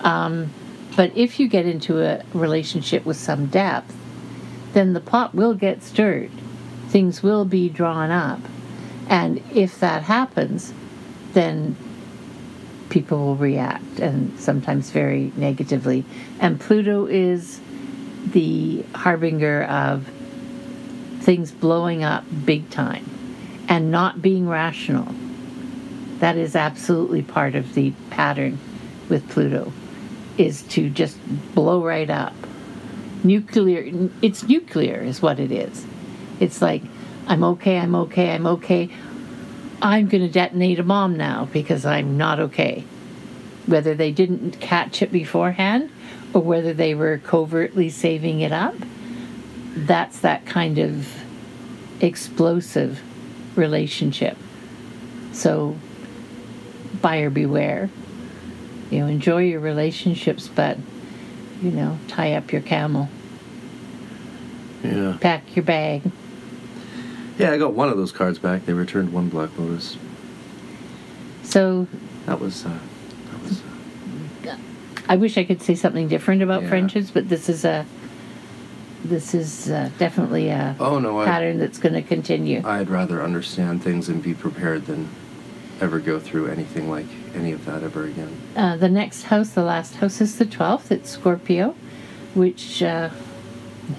Um, but if you get into a relationship with some depth, then the pot will get stirred. Things will be drawn up. And if that happens, then people will react, and sometimes very negatively. And Pluto is the harbinger of things blowing up big time and not being rational. That is absolutely part of the pattern with Pluto is to just blow right up. Nuclear it's nuclear is what it is. It's like I'm okay, I'm okay, I'm okay. I'm going to detonate a bomb now because I'm not okay. Whether they didn't catch it beforehand or whether they were covertly saving it up, that's that kind of explosive relationship. So, buyer beware. You know, enjoy your relationships, but, you know, tie up your camel. Yeah. pack your bag. Yeah, I got one of those cards back. They returned one Black Lotus. So That was. Uh, that was. Uh, I wish I could say something different about Yeah. friendships, but this is a this is uh, definitely a oh no, I. pattern that's going to continue. I'd rather understand things and be prepared than ever go through anything like any of that ever again. Uh, the next house, the last house, is the 12th. It's Scorpio, which uh,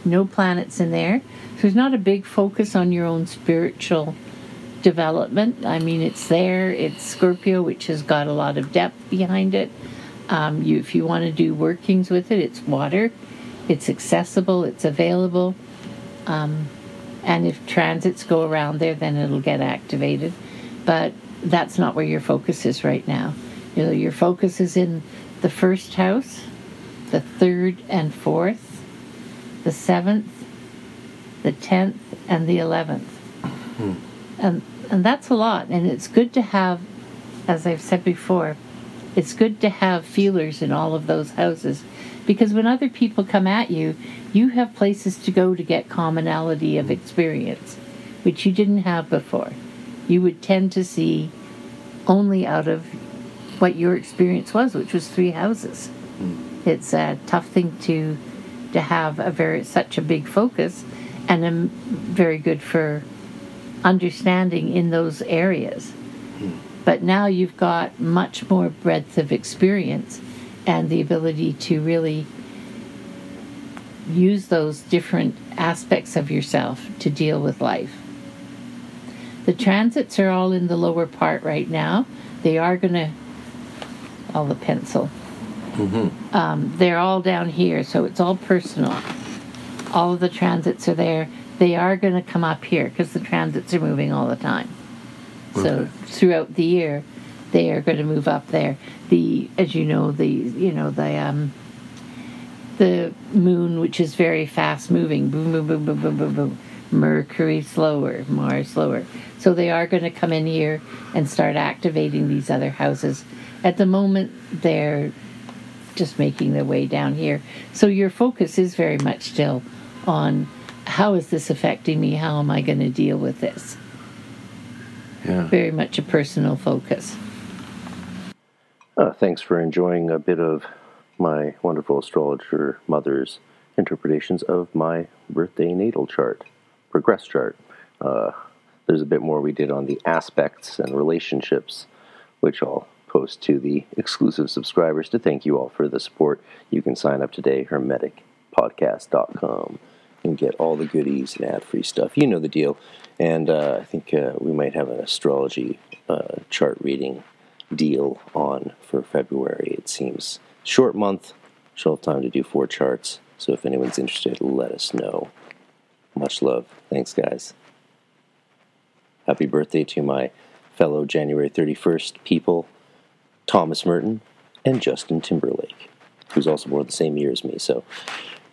no planets in there. There's not a big focus on your own spiritual development. I mean, it's there. It's Scorpio, which has got a lot of depth behind it. Um, you, if you want to do workings with it, it's water. It's accessible. It's available. Um, and if transits go around there, then it'll get activated. But that's not where your focus is right now. You know, your focus is in the first house, the third and fourth, the seventh, the tenth, and the eleventh. Hmm. And and that's a lot. And it's good to have, as I've said before, it's good to have feelers in all of those houses because when other people come at you, you have places to go to get commonality of hmm. experience, which you didn't have before. You would tend to see only out of what your experience was, which was three houses. Hmm. It's a tough thing to to have a very such a big focus, and um, very good for understanding in those areas. But now you've got much more breadth of experience and the ability to really use those different aspects of yourself to deal with life. The transits are all in the lower part right now. They are going to, all the pencil. Um, they're all down here, so it's all personal. All of the transits are there. They are going to come up here because the transits are moving all the time. So throughout the year, they are going to move up there. The, as you know, the you know the um, the moon, which is very fast moving, boom, boom, boom, boom, boom, boom, boom. Mercury slower, Mars slower. So they are going to come in here and start activating these other houses. At the moment, they're just making their way down here. So your focus is very much still on how is this affecting me? How am I going to deal with this? Yeah. Very much a personal focus. Uh, thanks for enjoying a bit of my wonderful astrologer mother's interpretations of my birthday natal chart, progress chart. Uh, there's a bit more we did on the aspects and relationships, which I'll post to the exclusive subscribers to thank you all for the support. You can sign up today, hermeticpodcast.com, and get all the goodies and ad free stuff. You know the deal. And uh, I think uh, we might have an astrology uh, chart reading deal on for February. It seems short month. Have time to do four charts. So if anyone's interested, let us know. Much love. Thanks, guys. Happy birthday to my fellow January 31st people, Thomas Merton and Justin Timberlake, who's also born the same year as me. So,